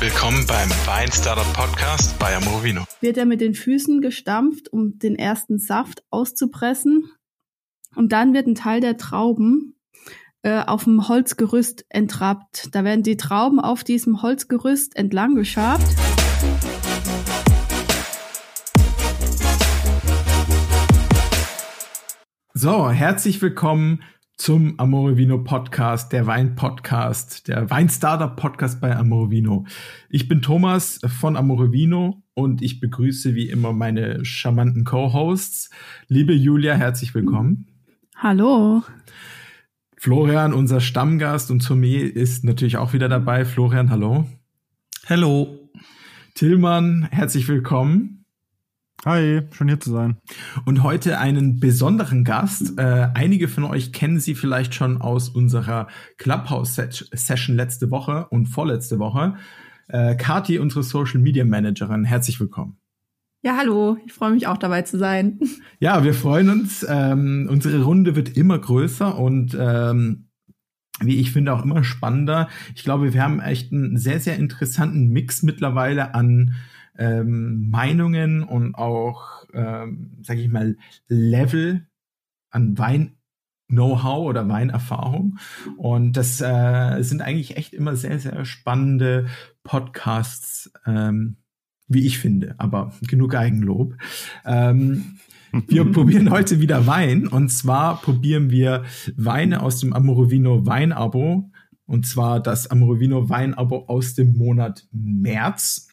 Willkommen beim Wein Startup Podcast bei Amorovino. Wird er mit den Füßen gestampft, um den ersten Saft auszupressen. Und dann wird ein Teil der Trauben äh, auf dem Holzgerüst entrappt. Da werden die Trauben auf diesem Holzgerüst entlang geschabt. So, herzlich willkommen zum Amore Vino Podcast, der Wein Podcast, der Wein Startup Podcast bei Amore Vino. Ich bin Thomas von Amore Vino und ich begrüße wie immer meine charmanten Co-Hosts. Liebe Julia, herzlich willkommen. Hallo. Florian, unser Stammgast und Sommelier ist natürlich auch wieder dabei. Florian, hallo. Hallo. Tillmann, herzlich willkommen. Hi, schön hier zu sein. Und heute einen besonderen Gast. Äh, einige von euch kennen sie vielleicht schon aus unserer Clubhouse-Session letzte Woche und vorletzte Woche. Äh, Kati, unsere Social Media Managerin, herzlich willkommen. Ja, hallo, ich freue mich auch dabei zu sein. Ja, wir freuen uns. Ähm, unsere Runde wird immer größer und ähm, wie ich finde auch immer spannender. Ich glaube, wir haben echt einen sehr, sehr interessanten Mix mittlerweile an ähm, Meinungen und auch, ähm, sage ich mal, Level an Wein Know-how oder Weinerfahrung. Und das äh, sind eigentlich echt immer sehr, sehr spannende Podcasts, ähm, wie ich finde. Aber genug Eigenlob. Ähm, wir probieren heute wieder Wein. Und zwar probieren wir Weine aus dem Amorovino Weinabo. Und zwar das Amorovino Weinabo aus dem Monat März.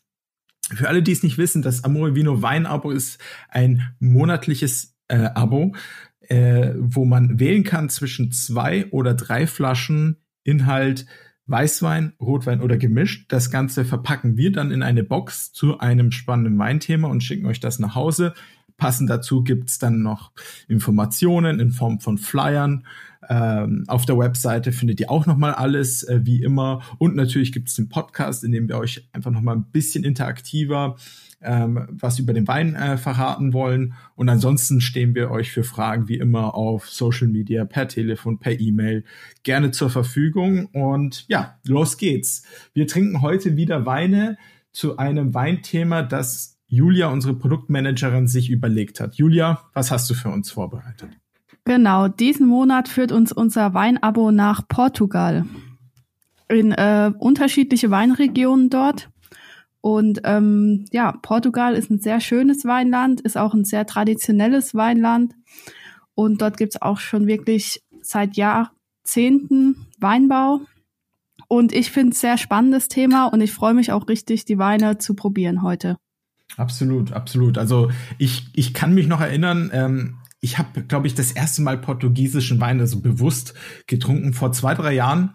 Für alle, die es nicht wissen, das Amore Vino Wein-Abo ist ein monatliches äh, Abo, äh, wo man wählen kann zwischen zwei oder drei Flaschen Inhalt Weißwein, Rotwein oder gemischt. Das Ganze verpacken wir dann in eine Box zu einem spannenden Weinthema und schicken euch das nach Hause. Passend dazu gibt's dann noch Informationen in Form von Flyern. Ähm, auf der Webseite findet ihr auch nochmal alles, äh, wie immer. Und natürlich gibt's den Podcast, in dem wir euch einfach nochmal ein bisschen interaktiver ähm, was über den Wein äh, verraten wollen. Und ansonsten stehen wir euch für Fragen wie immer auf Social Media, per Telefon, per E-Mail gerne zur Verfügung. Und ja, los geht's. Wir trinken heute wieder Weine zu einem Weinthema, das Julia, unsere Produktmanagerin, sich überlegt hat. Julia, was hast du für uns vorbereitet? Genau, diesen Monat führt uns unser Weinabo nach Portugal. In äh, unterschiedliche Weinregionen dort. Und ähm, ja, Portugal ist ein sehr schönes Weinland, ist auch ein sehr traditionelles Weinland. Und dort gibt's auch schon wirklich seit Jahrzehnten Weinbau. Und ich finde es sehr spannendes Thema und ich freue mich auch richtig, die Weine zu probieren heute. Absolut, absolut. Also ich, ich kann mich noch erinnern, ähm, ich habe, glaube ich, das erste Mal portugiesischen Wein also bewusst getrunken vor zwei, drei Jahren.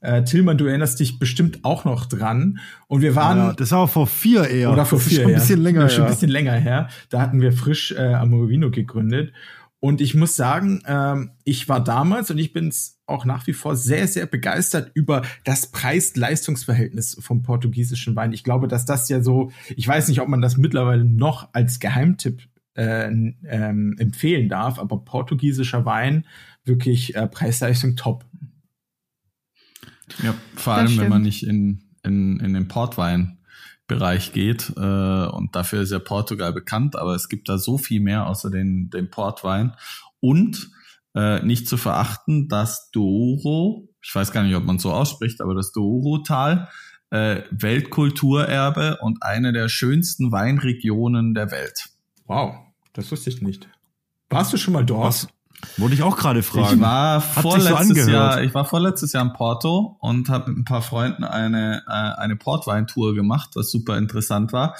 Äh, Tillmann, du erinnerst dich bestimmt auch noch dran. Und wir waren. Ja, das war vor vier eher. Oder vor vier. Schon ein bisschen ja. länger. Schon ein bisschen länger her. Da hatten wir frisch äh, Amorovino gegründet. Und ich muss sagen, ähm, ich war damals und ich bin's auch nach wie vor sehr, sehr begeistert über das Preis-Leistungs-Verhältnis vom portugiesischen Wein. Ich glaube, dass das ja so, ich weiß nicht, ob man das mittlerweile noch als Geheimtipp äh, ähm, empfehlen darf, aber portugiesischer Wein wirklich äh, Preis-Leistung top. Ja, vor allem, wenn man nicht in, in, in den Portwein Bereich geht. Äh, und dafür ist ja Portugal bekannt, aber es gibt da so viel mehr außer den, den Portwein. Und äh, nicht zu verachten, das Douro, ich weiß gar nicht, ob man so ausspricht, aber das Douro-Tal, äh, Weltkulturerbe und eine der schönsten Weinregionen der Welt. Wow, das wusste ich nicht. Warst du schon mal dort? Was? Wollte ich auch gerade fragen. Ich war vorletztes so Jahr, ich war vorletztes Jahr in Porto und habe mit ein paar Freunden eine äh, eine Portweintour gemacht, was super interessant war.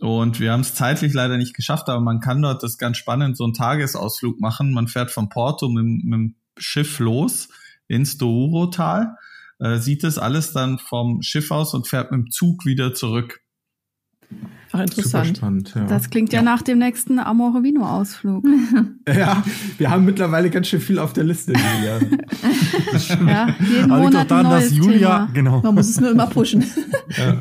Und wir haben es zeitlich leider nicht geschafft, aber man kann dort das ganz spannend so einen Tagesausflug machen. Man fährt von Porto mit, mit dem Schiff los ins Douro-Tal, äh, sieht das alles dann vom Schiff aus und fährt mit dem Zug wieder zurück. Ach, interessant. Spannend, ja. Das klingt ja, ja, nach dem nächsten Amore Vino Ausflug. ja, wir haben mittlerweile ganz schön viel auf der Liste, Julia. ja, jeden also Monat daran, dass Julia, Thema. genau. Man muss es nur immer pushen. ja.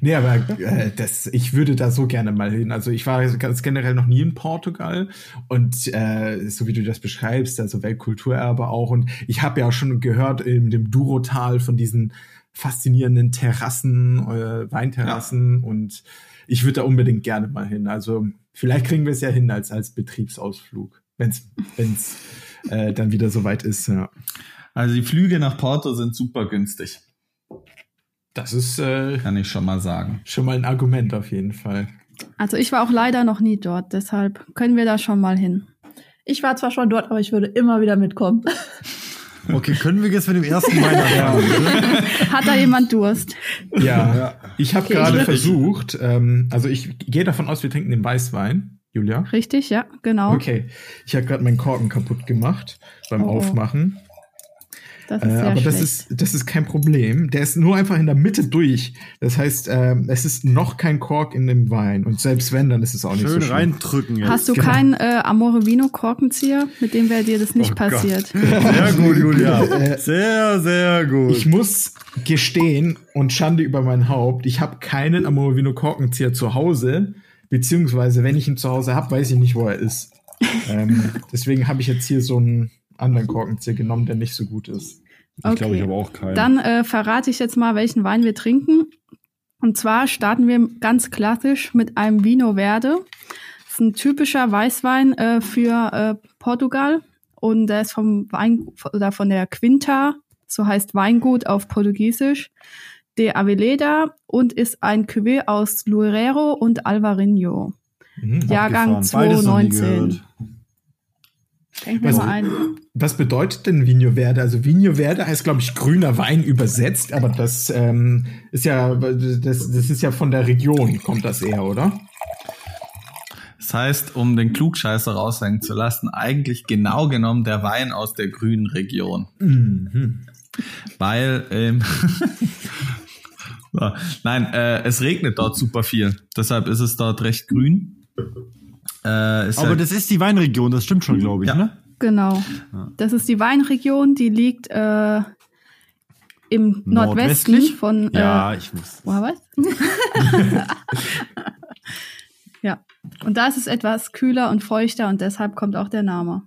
Nee, aber äh, das, ich würde da so gerne mal hin. Also ich war ganz generell noch nie in Portugal und äh, so wie du das beschreibst, also Weltkulturerbe auch. Und ich habe ja auch schon gehört in dem Duro-Tal von diesen faszinierenden Terrassen, äh, Weinterrassen ja. und ich würde da unbedingt gerne mal hin. Also vielleicht kriegen wir es ja hin als, als Betriebsausflug, wenn es wenn's, äh, dann wieder soweit ist. Ja. Also die Flüge nach Porto sind super günstig. Das ist, äh, kann ich schon mal sagen. Schon mal ein Argument auf jeden Fall. Also ich war auch leider noch nie dort, deshalb können wir da schon mal hin. Ich war zwar schon dort, aber ich würde immer wieder mitkommen. Okay, können wir jetzt mit dem ersten Wein anfangen? Hat da jemand Durst? Ja, ja. ich habe okay, gerade versucht, ähm, also ich gehe davon aus, wir trinken den Weißwein, Julia. Richtig, ja, genau. Okay, ich habe gerade meinen Korken kaputt gemacht beim oh. Aufmachen. Das ist äh, aber das ist, das ist kein Problem. Der ist nur einfach in der Mitte durch. Das heißt, äh, es ist noch kein Kork in dem Wein. Und selbst wenn, dann ist es auch Schön nicht so schön. reindrücken jetzt. Hast du genau. keinen äh, Amore Vino Korkenzieher, mit dem wäre dir das nicht oh passiert? Sehr gut, Julia. Äh, sehr, sehr gut. Ich muss gestehen und Schande über mein Haupt, ich habe keinen Amore Vino Korkenzieher zu Hause. Beziehungsweise, wenn ich ihn zu Hause habe, weiß ich nicht, wo er ist. ähm, deswegen habe ich jetzt hier so einen anderen Korkenzieher genommen, der nicht so gut ist. Ich okay. glaube, ich habe auch keinen. Dann äh, verrate ich jetzt mal, welchen Wein wir trinken. Und zwar starten wir ganz klassisch mit einem Vino Verde. Das ist ein typischer Weißwein äh, für äh, Portugal und der ist vom Wein oder von der Quinta, so heißt Weingut auf Portugiesisch, de Aveleda und ist ein Cuvée aus Luerero und Alvarinho. Mhm, Jahrgang 2019. Was, was, bedeutet denn Vinho Verde? Also Vinho Verde heißt, glaube ich, grüner Wein übersetzt, aber das ähm, ist ja, das, das ist ja von der Region, kommt das eher, oder? Das heißt, um den Klugscheißer raushängen zu lassen, eigentlich genau genommen der Wein aus der grünen Region. Mhm. Weil, ähm, nein, äh, es regnet dort super viel. Deshalb ist es dort recht grün. Äh, Aber halt das ist die Weinregion, das stimmt schon, glaube ich, ja. ne? Genau. Das ist die Weinregion, die liegt äh, im Nordwesten von. Äh, ja, ich muss. Woher was? ja. Und da ist es etwas kühler und feuchter und deshalb kommt auch der Name.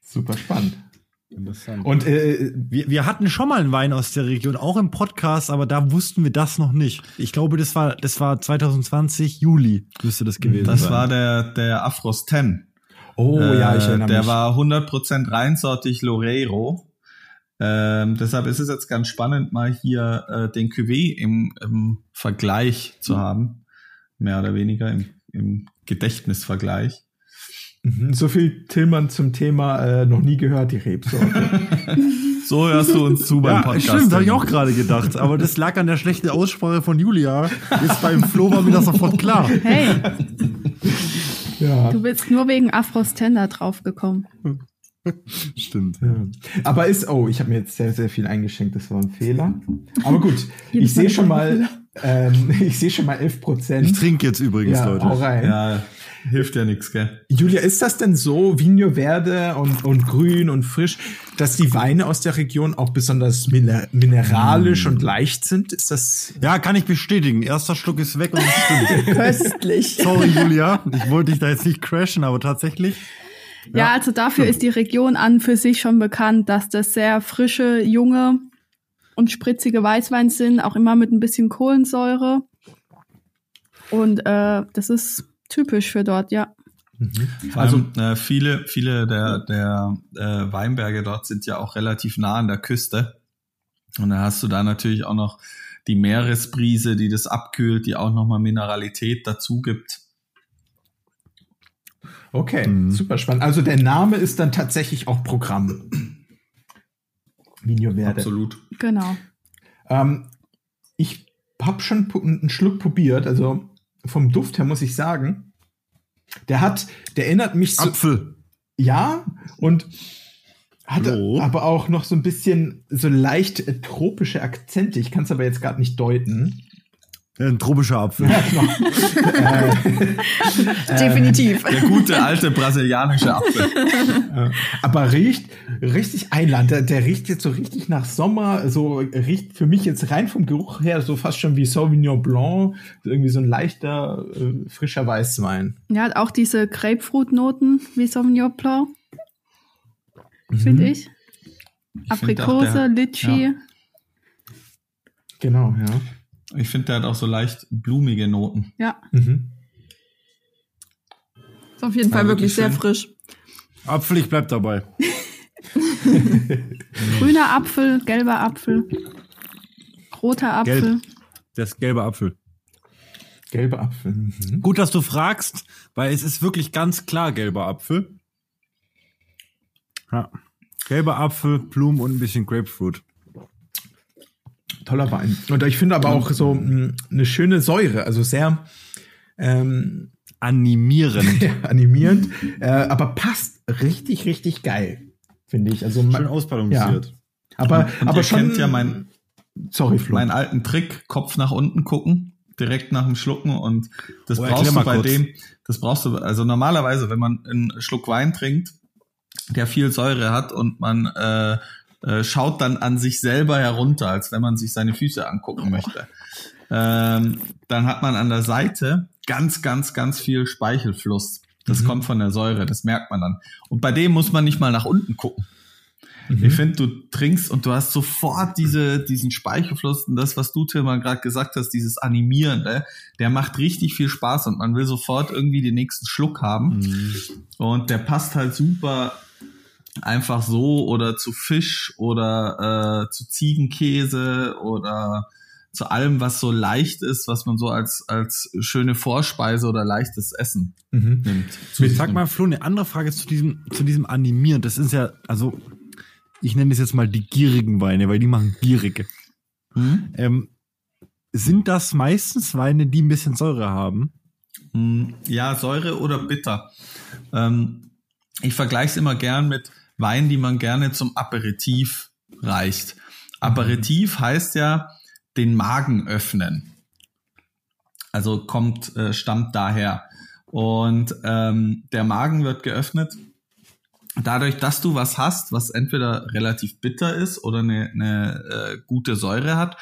Super spannend. Interessant. Und äh, wir, wir hatten schon mal einen Wein aus der Region, auch im Podcast, aber da wussten wir das noch nicht. Ich glaube, das war, das war 2020, Juli müsste das gewesen das sein. Das war der, der Afros 10. Oh äh, ja, ich erinnere der mich. Der war 100% reinsortig Loreiro. Ähm, deshalb ist es jetzt ganz spannend, mal hier äh, den Cuvée im, im Vergleich zu haben. Mehr oder weniger im, im Gedächtnisvergleich. Mhm. So viel Tillmann zum Thema äh, noch nie gehört, die Rebsorte. so hörst du uns zu beim ja, Podcast. Stimmt, habe ich auch gerade gedacht. Aber das lag an der schlechten Aussprache von Julia. Jetzt beim Flo war mir das sofort klar. Hey. Ja. Du bist nur wegen Afros Tender draufgekommen. Stimmt. Ja. Aber ist, oh, ich habe mir jetzt sehr, sehr viel eingeschenkt, das war ein Fehler. Aber gut, ich sehe schon mal, ähm, ich sehe schon mal 11 Prozent. Ich trinke jetzt übrigens, ja, Leute. Hau rein. Ja, hilft ja nichts, gell? Julia, ist das denn so, Vigno Verde und, und grün und frisch, dass die Weine aus der Region auch besonders mineralisch mm. und leicht sind? Ist das? Ja, kann ich bestätigen. Erster Schluck ist weg und es stimmt. Köstlich. Sorry, Julia. Ich wollte dich da jetzt nicht crashen, aber tatsächlich. Ja, ja also dafür stimmt. ist die Region an für sich schon bekannt, dass das sehr frische, junge und spritzige Weißwein sind, auch immer mit ein bisschen Kohlensäure. Und äh, das ist typisch für dort, ja. Mhm. Also äh, viele, viele der, der äh, Weinberge dort sind ja auch relativ nah an der Küste. Und da hast du da natürlich auch noch die Meeresbrise, die das abkühlt, die auch nochmal Mineralität dazu gibt. Okay, mhm. super spannend. Also der Name ist dann tatsächlich auch Programm. Vigno Verde. Absolut. Genau. Ähm, ich habe schon einen Schluck probiert, also vom Duft her muss ich sagen, der hat, der erinnert mich so. Apfel. Ja, und hatte oh. aber auch noch so ein bisschen so leicht äh, tropische Akzente. Ich kann es aber jetzt gerade nicht deuten. Ein tropischer Apfel. Ja, genau. äh, Definitiv. Der gute alte brasilianische Apfel. Aber riecht richtig einland. Der, der, riecht jetzt so richtig nach Sommer. So riecht für mich jetzt rein vom Geruch her so fast schon wie Sauvignon Blanc. Irgendwie so ein leichter, äh, frischer Weißwein. Ja, auch diese Grapefruit-Noten wie Sauvignon Blanc. Mhm. Finde ich. Aprikose, Litschi. Ja. Genau, ja. Ich finde, der hat auch so leicht blumige Noten. Ja, Mhm. Ist auf jeden Fall Ja, wirklich wirklich sehr frisch. Apfel, ich bleib dabei. grüner Apfel, gelber Apfel, roter Apfel. Gelb. Das gelbe Apfel. Gelber Apfel. Mhm. Gut, dass du fragst, weil es ist wirklich ganz klar gelber Apfel. Ja. Gelber Apfel, Blumen und ein bisschen Grapefruit. Toller Wein. Und ich finde aber auch so mh, eine schöne Säure, also sehr ähm, Animierend. ja, animierend, äh, aber passt richtig, richtig geil, finde ich. Also Schön man, ausbalanciert. aber, Und aber ihr schon. kennt ja mein- sorry, Flo. Meinen alten Trick, Kopf nach unten gucken, direkt nach dem Schlucken und das Oh, brauchst du bei kurz. dem, das brauchst du, also normalerweise, wenn man einen Schluck Wein trinkt, der viel Säure hat und man äh, äh, schaut dann an sich selber herunter, als wenn man sich seine Füße angucken möchte. Ähm, dann hat man an der Seite ganz, ganz, ganz viel Speichelfluss. Das Mhm. kommt von der Säure, das merkt man dann. Und bei dem muss man nicht mal nach unten gucken. Mhm. Ich finde, du trinkst und du hast sofort diese, diesen Speichelfluss und das, was du, Tilman, gerade gesagt hast, dieses Animierende, der macht richtig viel Spaß und man will sofort irgendwie den nächsten Schluck haben. Mhm. Und der passt halt super einfach so oder zu Fisch oder äh, zu Ziegenkäse oder zu allem, was so leicht ist, was man so als, als schöne Vorspeise oder leichtes Essen Mhm. nimmt. Mit, sag mal, Flo, eine andere Frage zu diesem, zu diesem Animieren. Das ist ja, also, ich nenne es jetzt mal die gierigen Weine, weil die machen gierige. Hm? Ähm, sind das meistens Weine, die ein bisschen Säure haben? Mm, Ja, Säure oder bitter. Ähm, ich vergleiche es immer gern mit Wein, die man gerne zum Aperitif reicht. Aperitif heißt ja den Magen öffnen. Also kommt, äh, stammt daher. Und ähm, der Magen wird geöffnet dadurch, dass du was hast, was entweder relativ bitter ist oder eine, eine äh, gute Säure hat.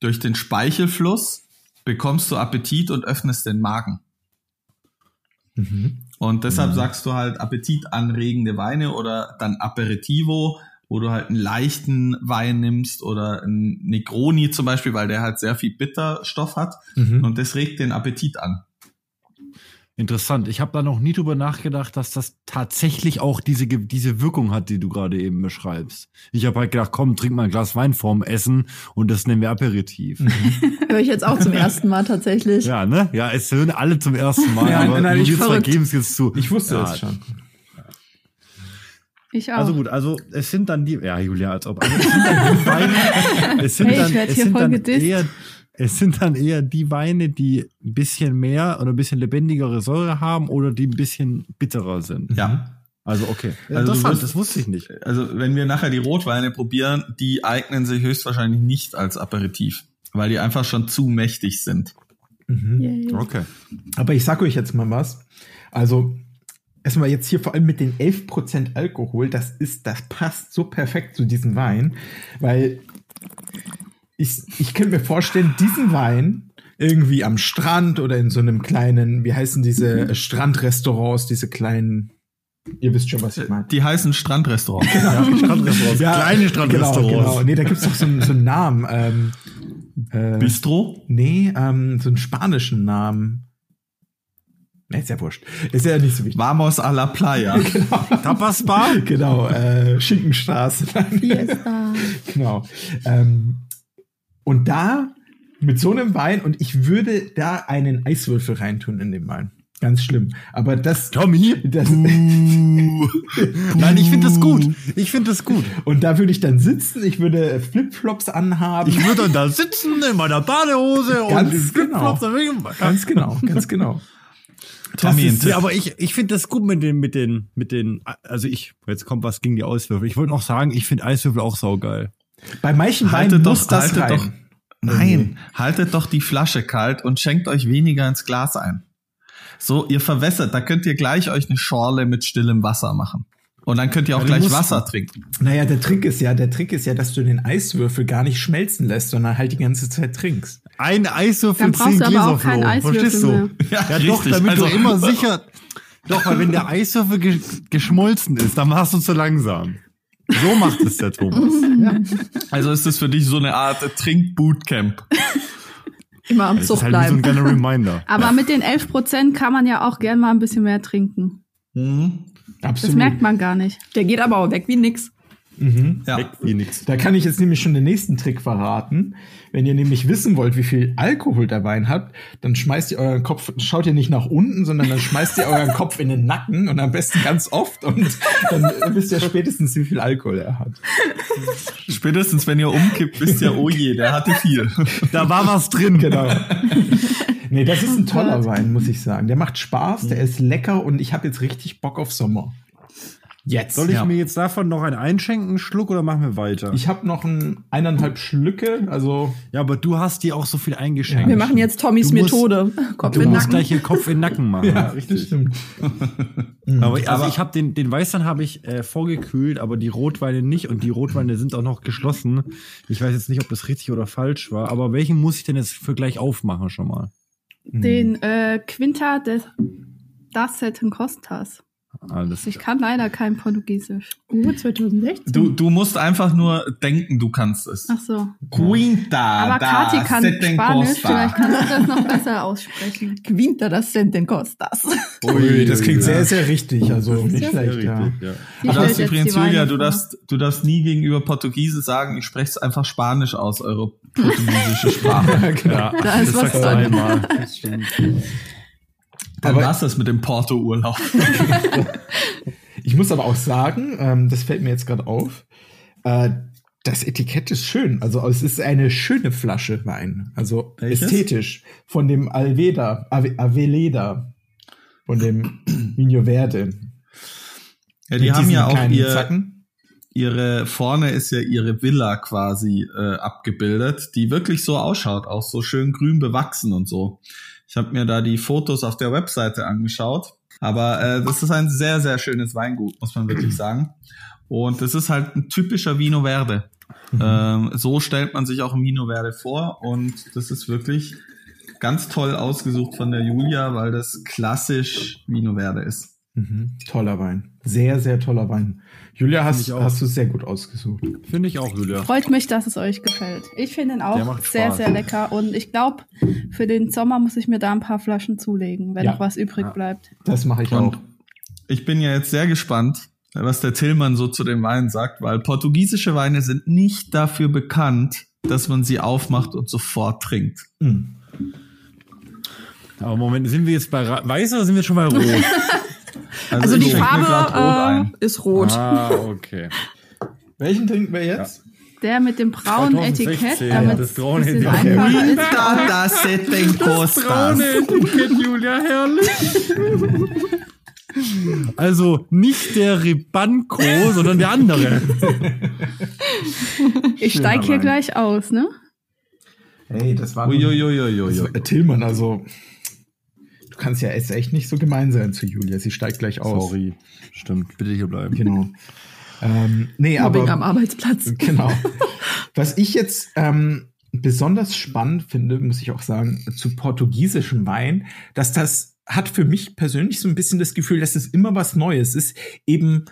Durch den Speichelfluss bekommst du Appetit und öffnest den Magen. Mhm. Und deshalb sagst du halt appetitanregende Weine oder dann Aperitivo, wo du halt einen leichten Wein nimmst oder einen Negroni zum Beispiel, weil der halt sehr viel Bitterstoff hat Mhm. und das regt den Appetit an. Interessant. Ich habe da noch nie drüber nachgedacht, dass das tatsächlich auch diese, diese Wirkung hat, die du gerade eben beschreibst. Ich habe halt gedacht, komm, trink mal ein Glas Wein vorm Essen und das nennen wir Aperitiv. Höre ich jetzt auch zum ersten Mal tatsächlich. Ja, ne? Ja, es hören alle zum ersten Mal, Ja, aber nein, wir geben es jetzt zu. Ich wusste ja, es schon. Ich auch. Also gut, also es sind dann die, ja Julia, als ob, also es sind dann die Weine, es sind Hey, ich dann, es hier sind voll dann gedisst. eher, es sind dann eher die Weine, die ein bisschen mehr oder ein bisschen lebendigere Säure haben oder die ein bisschen bitterer sind. Ja. Also okay. Also Interessant, wirst- das wusste ich nicht. Also wenn wir nachher die Rotweine probieren, die eignen sich höchstwahrscheinlich nicht als Aperitif, weil die einfach schon zu mächtig sind. Mhm. Okay. Aber ich sag euch jetzt mal was. Also, erstmal jetzt hier vor allem mit den 11% Alkohol, das ist, das passt so perfekt zu diesem Wein, weil ich, ich könnte mir vorstellen, diesen Wein irgendwie am Strand oder in so einem kleinen, wie heißen diese Strandrestaurants, diese kleinen, ihr wisst schon, was ich meine. Die heißen Strandrestaurants. Ja, Strandrestaurants, kleine Strandrestaurants. Genau, genau. Nee, da gibt's doch so, einen- so einen Namen. Ähm, äh, Bistro? nee, ähm, so einen spanischen Namen. Nee, ist ja wurscht. Ist ja nicht so wichtig. Vamos a la playa. Tapas Bar? Genau, äh, Schinkenstraße. Fiesta. genau. Ähm, und da mit so einem Wein und ich würde da einen Eiswürfel reintun in den Wein. Ganz schlimm. Aber das, Tommy? das Nein, ich finde das gut. Ich finde das gut. und da würde ich dann sitzen. Ich würde Flipflops anhaben. Ich würde dann da sitzen in meiner Badehose und Ganz die Flipflops genau. ganz genau, ganz genau. Tommy, ist-. Ja, aber ich, ich finde das gut mit den, mit den, mit den, also ich, jetzt kommt was gegen die Eiswürfel. Ich wollte noch sagen, ich finde Eiswürfel auch saugeil. Bei manchen Weinen haltet muss doch, das haltet rein. doch, nein, haltet doch die Flasche kalt und schenkt euch weniger ins Glas ein. So, ihr verwässert, da könnt ihr gleich euch eine Schorle mit stillem Wasser machen. Und dann könnt ihr auch Ja, gleich musst- Wasser trinken. Naja, der Trick ist ja, der Trick ist ja, dass du den Eiswürfel gar nicht schmelzen lässt, sondern halt die ganze Zeit trinkst. Ein Eiswürfel, Dann brauchst zehn du aber Gläser, auch keinen. Eiswürfel Verstehst du? mehr. Ja, Ja, doch, richtig. damit Also- du immer sicher, doch, weil wenn der Eiswürfel ge geschmolzen ist, dann machst du zu langsam. So macht es der Thomas. ja. Also ist das für dich so eine Art Trinkbootcamp? Immer am Zug halt bleiben. so ein kleiner Reminder. Aber mit den 11 Prozent kann man ja auch gern mal ein bisschen mehr trinken. Mhm. Absolut. Das merkt man gar nicht. Der geht aber auch weg wie nix. Mhm. Ja. Weg wie nix. Da kann ich jetzt nämlich schon den nächsten Trick verraten. Wenn ihr nämlich wissen wollt, wie viel Alkohol der Wein hat, dann schmeißt ihr euren Kopf, schaut ihr nicht nach unten, sondern dann schmeißt ihr euren Kopf in den Nacken und am besten ganz oft und dann wisst ihr spätestens, wie viel Alkohol er hat. Spätestens wenn ihr umkippt, wisst ihr, oh je, der hatte viel. Da war was drin. Genau. Nee, das ist ein toller Wein, muss ich sagen. Der macht Spaß, der ist lecker und ich habe jetzt richtig Bock auf Sommer. Jetzt. Soll ich ja. mir jetzt davon noch einen einschenken, Schluck, oder machen wir weiter? Ich habe noch ein, eineinhalb Schlücke, also ja, aber du hast dir auch so viel eingeschenkt. Wir machen jetzt Tommys musst- Methode. Kopf Du in musst Nacken. gleich hier Kopf in den Nacken machen. ja, richtig stimmt. Aber, also Aber- ich habe den, den Weißwein habe ich äh, vorgekühlt, aber die Rotweine nicht und die Rotweine sind auch noch geschlossen. Ich weiß jetzt nicht, ob das richtig oder falsch war, aber welchen muss ich denn jetzt für gleich aufmachen schon mal? Den äh, Quinta des das Setten Costas. Alles Ich kann leider kein Portugiesisch. Oh, 2016. Du, du musst einfach nur denken, du kannst es. Ach so. Quinta Aber da Kati kann Spanisch, Costa. vielleicht kannst du das noch besser aussprechen. Quinta das Centen Costas. Ui, das klingt ja. sehr, sehr richtig. Also nicht schlecht, ja. richtig, ja. Darfst jetzt übrigens, Julia, du darfst, du darfst nie gegenüber Portugiesen sagen, ich spreche es einfach Spanisch aus, eure portugiesische Sprache. Ja, Da ist das was sagst du dran. einmal. Das stimmt. Dann Aber- war's das mit dem Porto-Urlaub. Ich muss aber auch sagen, ähm, das fällt mir jetzt gerade auf, äh, das Etikett ist schön. Also es ist eine schöne Flasche Wein. Also Welches? ästhetisch. Von dem Alveda, Ave, Aveleda. Von dem Vino Verde. Ja, die Mit haben ja auch ihr, Zacken. ihre, vorne ist ja ihre Villa quasi äh, abgebildet, die wirklich so ausschaut, auch so schön grün bewachsen und so. Ich habe mir da die Fotos auf der Webseite angeschaut, aber äh, das ist ein sehr, sehr schönes Weingut, muss man wirklich sagen. Und das ist halt ein typischer Vino Verde. Ähm, so stellt man sich auch ein Vino Verde vor und das ist wirklich ganz toll ausgesucht von der Julia, weil das klassisch Vino Verde ist. Mhm. Toller Wein. Sehr, sehr toller Wein. Julia, hast, hast du sehr gut ausgesucht. Finde ich auch, Julia. Freut mich, dass es euch gefällt. Ich finde ihn auch sehr, sehr lecker. Und ich glaube, für den Sommer muss ich mir da ein paar Flaschen zulegen, wenn Ja. noch was übrig Ja. bleibt. Das mache ich Und auch. ich bin ja jetzt sehr gespannt, was der Tillmann so zu den Weinen sagt, weil portugiesische Weine sind nicht dafür bekannt, dass man sie aufmacht und sofort trinkt. Mhm. Aber Moment, sind wir jetzt bei Weiß oder sind wir schon bei Rot? Also ich die Rot Farbe ein. äh, ist rot. ah, okay. Welchen trinken wir jetzt? Der mit dem braunen 2016, Etikett, damit das braune Etikett. Da, das Setting Costas. Etikett, Julia, herrlich. Also nicht der Ribanco, sondern der andere. Ich Schöner steig hier gleich aus, ne? Hey, das war, Uiuiuiui. das Tillmann, also du kannst ja jetzt echt nicht so gemein sein zu Julia. Sie steigt gleich aus. Sorry. Stimmt, bitte hier bleiben. Genau. Ähm, nee, Mobbing aber am Arbeitsplatz. Genau. Was ich jetzt ähm, besonders spannend finde, muss ich auch sagen, zu portugiesischem Wein, dass das hat für mich persönlich so ein bisschen das Gefühl, dass es immer was Neues ist, eben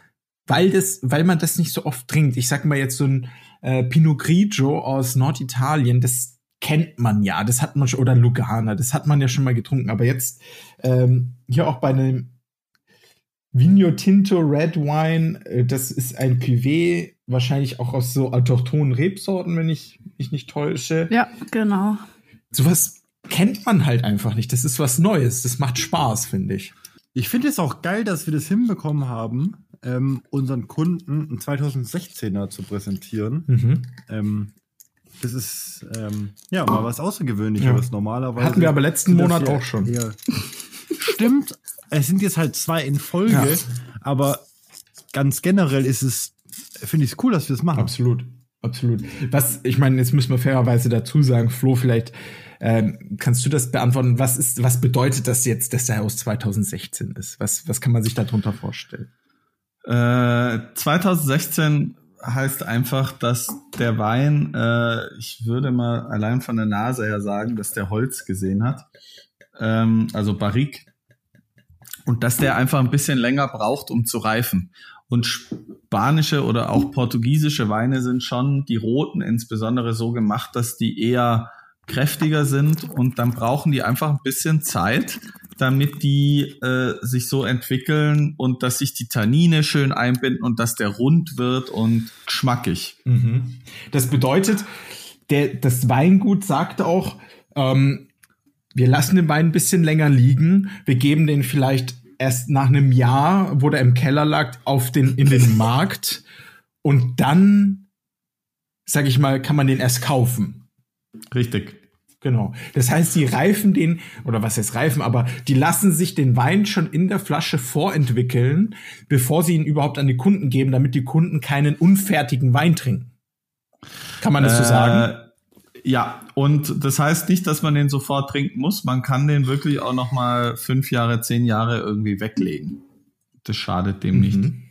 weil das, weil man das nicht so oft trinkt. Ich sag mal jetzt so ein äh, Pinot Grigio aus Norditalien, das kennt man ja, das hat man schon, oder Lugana, das hat man ja schon mal getrunken, aber jetzt ähm, hier auch bei einem Vino Tinto Red Wine, äh, das ist ein Cuvée, wahrscheinlich auch aus so autochthonen Rebsorten, wenn ich mich nicht täusche. Ja, genau. Sowas kennt man halt einfach nicht. Das ist was Neues. Das macht Spaß, finde ich. Ich finde es auch geil, dass wir das hinbekommen haben, ähm, unseren Kunden einen 2016er zu präsentieren. Mhm. Ähm, das ist ähm, ja mal was Außergewöhnliches. Ja. Normalerweise Hatten wir aber letzten Monat auch schon. Stimmt. Es sind jetzt halt zwei in Folge, Ja. aber ganz generell ist es, finde ich es cool, dass wir das machen. Absolut. Absolut. Was, ich meine, jetzt müssen wir fairerweise dazu sagen, Flo, vielleicht ähm, kannst du das beantworten. Was ist, was bedeutet das jetzt, dass er aus 2016 ist? Was, was kann man sich darunter vorstellen? Äh, 2016 heißt einfach, dass der Wein, äh, ich würde mal allein von der Nase her sagen, dass der Holz gesehen hat. Ähm, also Barrique. Und dass der einfach ein bisschen länger braucht, um zu reifen. Und spanische oder auch portugiesische Weine sind schon, die roten insbesondere, so gemacht, dass die eher kräftiger sind und dann brauchen die einfach ein bisschen Zeit, damit die äh, sich so entwickeln und dass sich die Tannine schön einbinden und dass der rund wird und geschmackig. Mhm. Das bedeutet, der, das Weingut sagt auch, ähm, wir lassen den Wein ein bisschen länger liegen, wir geben den vielleicht erst nach einem Jahr, wo der im Keller lag, auf den, in den Markt und dann, sag ich mal, kann man den erst kaufen. Richtig. Genau. Das heißt, die reifen den, oder was heißt reifen, aber die lassen sich den Wein schon in der Flasche vorentwickeln, bevor sie ihn überhaupt an die Kunden geben, damit die Kunden keinen unfertigen Wein trinken. Kann man das äh, so sagen? Ja, und das heißt nicht, dass man den sofort trinken muss. Man kann den wirklich auch noch mal fünf Jahre, zehn Jahre irgendwie weglegen. Das schadet dem mhm. nicht.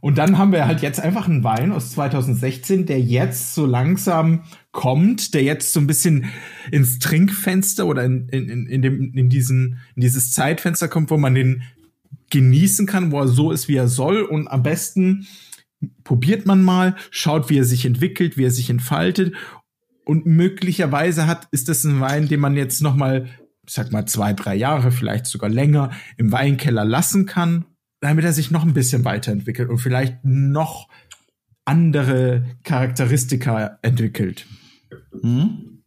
Und dann haben wir halt jetzt einfach einen Wein aus 2016, der jetzt so langsam kommt, der jetzt so ein bisschen ins Trinkfenster oder in, in, in, dem, in, diesen, in dieses Zeitfenster kommt, wo man den genießen kann, wo er so ist, wie er soll. Und am besten probiert man mal, schaut, wie er sich entwickelt, wie er sich entfaltet. Und möglicherweise hat, ist das ein Wein, den man jetzt noch mal, ich sag mal, zwei, drei Jahre, vielleicht sogar länger im Weinkeller lassen kann damit er sich noch ein bisschen weiterentwickelt und vielleicht noch andere Charakteristika entwickelt. Hm?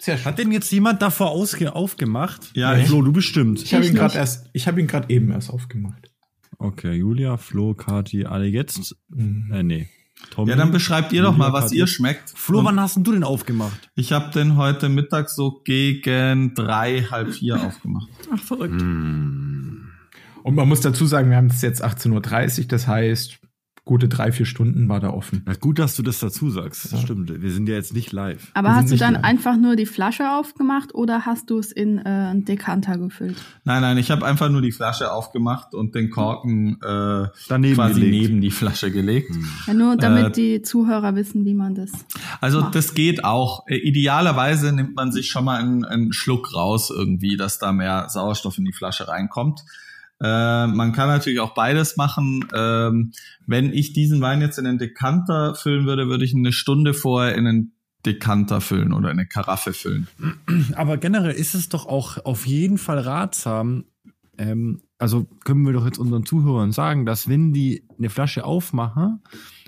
Sehr schön. Hat denn jetzt jemand davor ausge aufgemacht? Ja, nee. Flo, du bestimmt. Ich habe ihn gerade erst, ich habe ihn gerade eben erst aufgemacht. Okay, Julia, Flo, Kati, alle jetzt? Mhm. Äh, nee. Tommy, ja, dann beschreibt ihr doch mal, was Kati. ihr schmeckt. Flo, wann hast du den aufgemacht? Ich habe den heute Mittag so gegen drei, halb vier aufgemacht. Ach, verrückt. Mm. Und man muss dazu sagen, wir haben es jetzt 18.30 Uhr, das heißt, gute drei, vier Stunden war da offen. Na gut, dass du das dazu sagst. Das stimmt. Wir sind ja jetzt nicht live. Aber hast du dann live. einfach nur die Flasche aufgemacht oder hast du es in äh, einen Dekanter gefüllt? Nein, nein, ich habe einfach nur die Flasche aufgemacht und den Korken äh, Daneben quasi gelegt. neben die Flasche gelegt. Hm. Ja, nur damit äh, die Zuhörer wissen, wie man das. Also macht. das geht auch. Äh, idealerweise nimmt man sich schon mal einen, einen Schluck raus irgendwie, dass da mehr Sauerstoff in die Flasche reinkommt. Äh, man kann natürlich auch beides machen. Ähm, wenn ich diesen Wein jetzt in einen Dekanter füllen würde, würde ich eine Stunde vorher in einen Dekanter füllen oder in eine Karaffe füllen. Aber generell ist es doch auch auf jeden Fall ratsam, ähm, also können wir doch jetzt unseren Zuhörern sagen, dass wenn die eine Flasche aufmachen,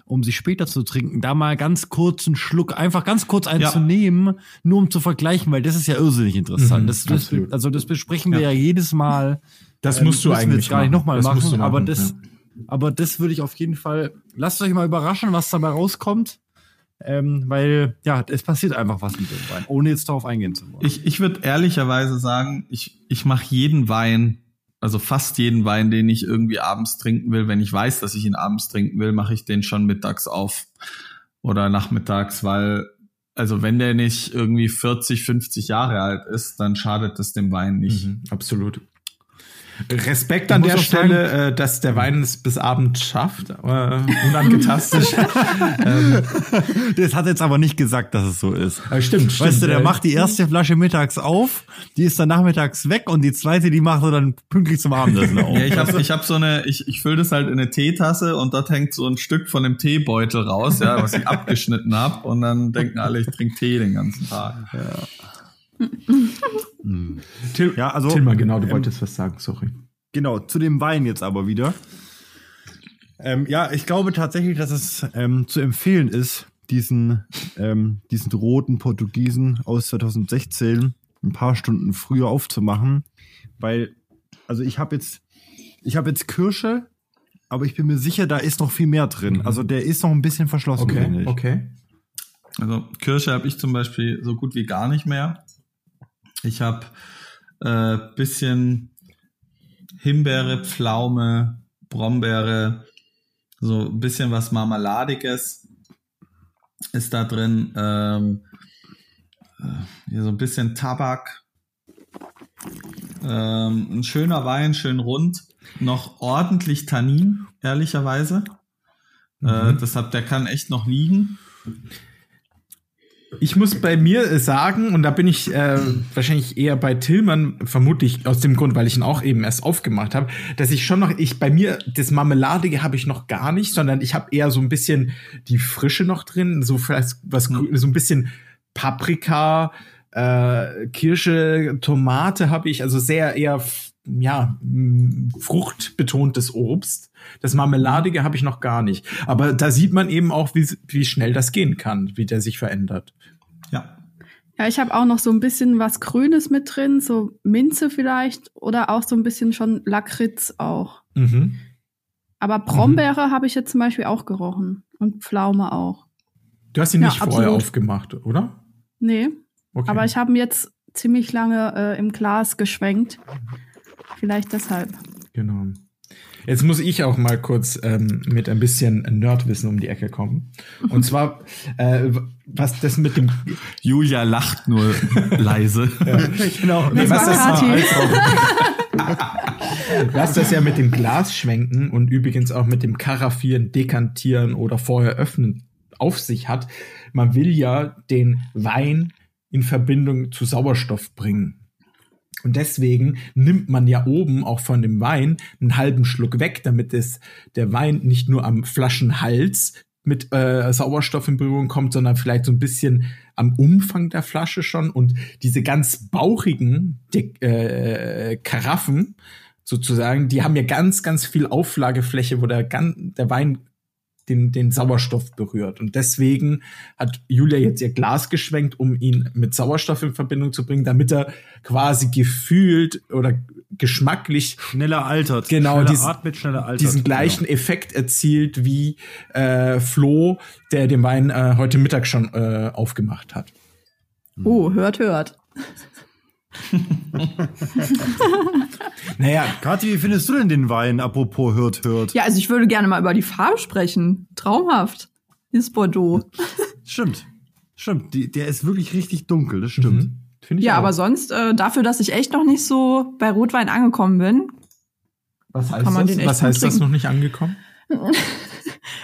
um sie später zu trinken, da mal ganz kurz einen Schluck, einfach ganz kurz einzunehmen, ja. nur um zu vergleichen, weil das ist ja irrsinnig interessant. Mhm, das, das, also das besprechen wir ja, ja jedes Mal das ähm, musst du eigentlich gar nicht nochmal machen, machen, aber das, ja. aber das würde ich auf jeden Fall, lasst euch mal überraschen, was dabei rauskommt. Ähm, weil, ja, es passiert einfach was mit dem Wein, ohne jetzt darauf eingehen zu wollen. Ich, ich würde ehrlicherweise sagen, ich, ich mache jeden Wein, also fast jeden Wein, den ich irgendwie abends trinken will, wenn ich weiß, dass ich ihn abends trinken will, mache ich den schon mittags auf oder nachmittags, weil, also wenn der nicht irgendwie 40, 50 Jahre alt ist, dann schadet es dem Wein nicht. Mhm, absolut. Respekt an der Stelle, sagen, äh, dass der Wein es bis Abend schafft, äh, unangetastet. ähm. Das hat jetzt aber nicht gesagt, dass es so ist. Aber stimmt, weißt stimmt. du, der macht die erste Flasche mittags auf, die ist dann nachmittags weg und die zweite, die macht er dann pünktlich zum Abendessen auf. Ja, ich habe ich hab so eine, ich, ich fülle das halt in eine Teetasse und dort hängt so ein Stück von dem Teebeutel raus, ja, was ich abgeschnitten habe und dann denken alle, ich trinke Tee den ganzen Tag. Ja. Hm. Til ja, also, Tilma, genau, du ähm, wolltest was sagen, sorry. Genau, zu dem Wein jetzt aber wieder. Ähm, ja, ich glaube tatsächlich, dass es ähm, zu empfehlen ist, diesen, ähm, diesen roten Portugiesen aus 2016 ein paar Stunden früher aufzumachen, weil, also ich habe jetzt, ich habe jetzt Kirsche, aber ich bin mir sicher, da ist noch viel mehr drin. Mhm. Also der ist noch ein bisschen verschlossen. Okay, okay. Also Kirsche habe ich zum Beispiel so gut wie gar nicht mehr. Ich habe äh, bisschen Himbeere, Pflaume, Brombeere, so ein bisschen was Marmeladiges ist da drin. Ähm, äh, hier so ein bisschen Tabak. Ähm, ein schöner Wein, schön rund. Noch ordentlich Tannin, ehrlicherweise. Äh, mhm. Äh, deshalb, der kann echt noch liegen. Ich muss bei mir sagen, und da bin ich äh, wahrscheinlich eher bei Tillmann, vermutlich aus dem Grund, weil ich ihn auch eben erst aufgemacht habe, dass ich schon noch, ich bei mir, das Marmeladige habe ich noch gar nicht, sondern ich habe eher so ein bisschen die Frische noch drin, so vielleicht was, mhm. so ein bisschen Paprika, äh, Kirsche, Tomate habe ich, also sehr eher ja fruchtbetontes Obst. Das Marmeladige habe ich noch gar nicht. Aber da sieht man eben auch, wie, wie schnell das gehen kann, wie der sich verändert. Ja. Ja, ich habe auch noch so ein bisschen was Grünes mit drin, so Minze vielleicht oder auch so ein bisschen schon Lakritz auch. Mhm. Aber Brombeere mhm. habe ich jetzt zum Beispiel auch gerochen und Pflaume auch. Du hast ihn ja, nicht absolut. vorher aufgemacht, oder? Nee. Okay. Aber ich habe ihn jetzt ziemlich lange äh, im Glas geschwenkt. Vielleicht deshalb. Genau. Jetzt muss ich auch mal kurz ähm, mit ein bisschen Nerdwissen um die Ecke kommen. Und zwar, äh, was das mit dem Julia lacht nur leise. ja, genau. Das was, das was das ja mit dem Glas schwenken und übrigens auch mit dem Karaffieren, Dekantieren oder vorher öffnen auf sich hat. Man will ja den Wein in Verbindung zu Sauerstoff bringen. Und deswegen nimmt man ja oben auch von dem Wein einen halben Schluck weg, damit es der Wein nicht nur am Flaschenhals mit äh, Sauerstoff in Berührung kommt, sondern vielleicht so ein bisschen am Umfang der Flasche schon. Und diese ganz bauchigen die, äh, Karaffen sozusagen, die haben ja ganz, ganz viel Auflagefläche, wo der, der Wein den, den Sauerstoff berührt. Und deswegen hat Julia jetzt ihr Glas geschwenkt, um ihn mit Sauerstoff in Verbindung zu bringen, damit er quasi gefühlt oder geschmacklich schneller altert. Genau, schneller diesen, atmet, schneller altert. diesen gleichen genau. Effekt erzielt wie äh, Flo, der den Wein äh, heute Mittag schon äh, aufgemacht hat. Oh, hört, hört. naja, Kathi, wie findest du denn den Wein, apropos hört, hört? Ja, also ich würde gerne mal über die Farbe sprechen. Traumhaft. Ist Bordeaux. Stimmt. Stimmt. Die, der ist wirklich richtig dunkel, das stimmt. Mhm. ja, auch. aber sonst, äh, dafür, dass ich echt noch nicht so bei Rotwein angekommen bin. Was heißt das? Was heißt das noch nicht angekommen?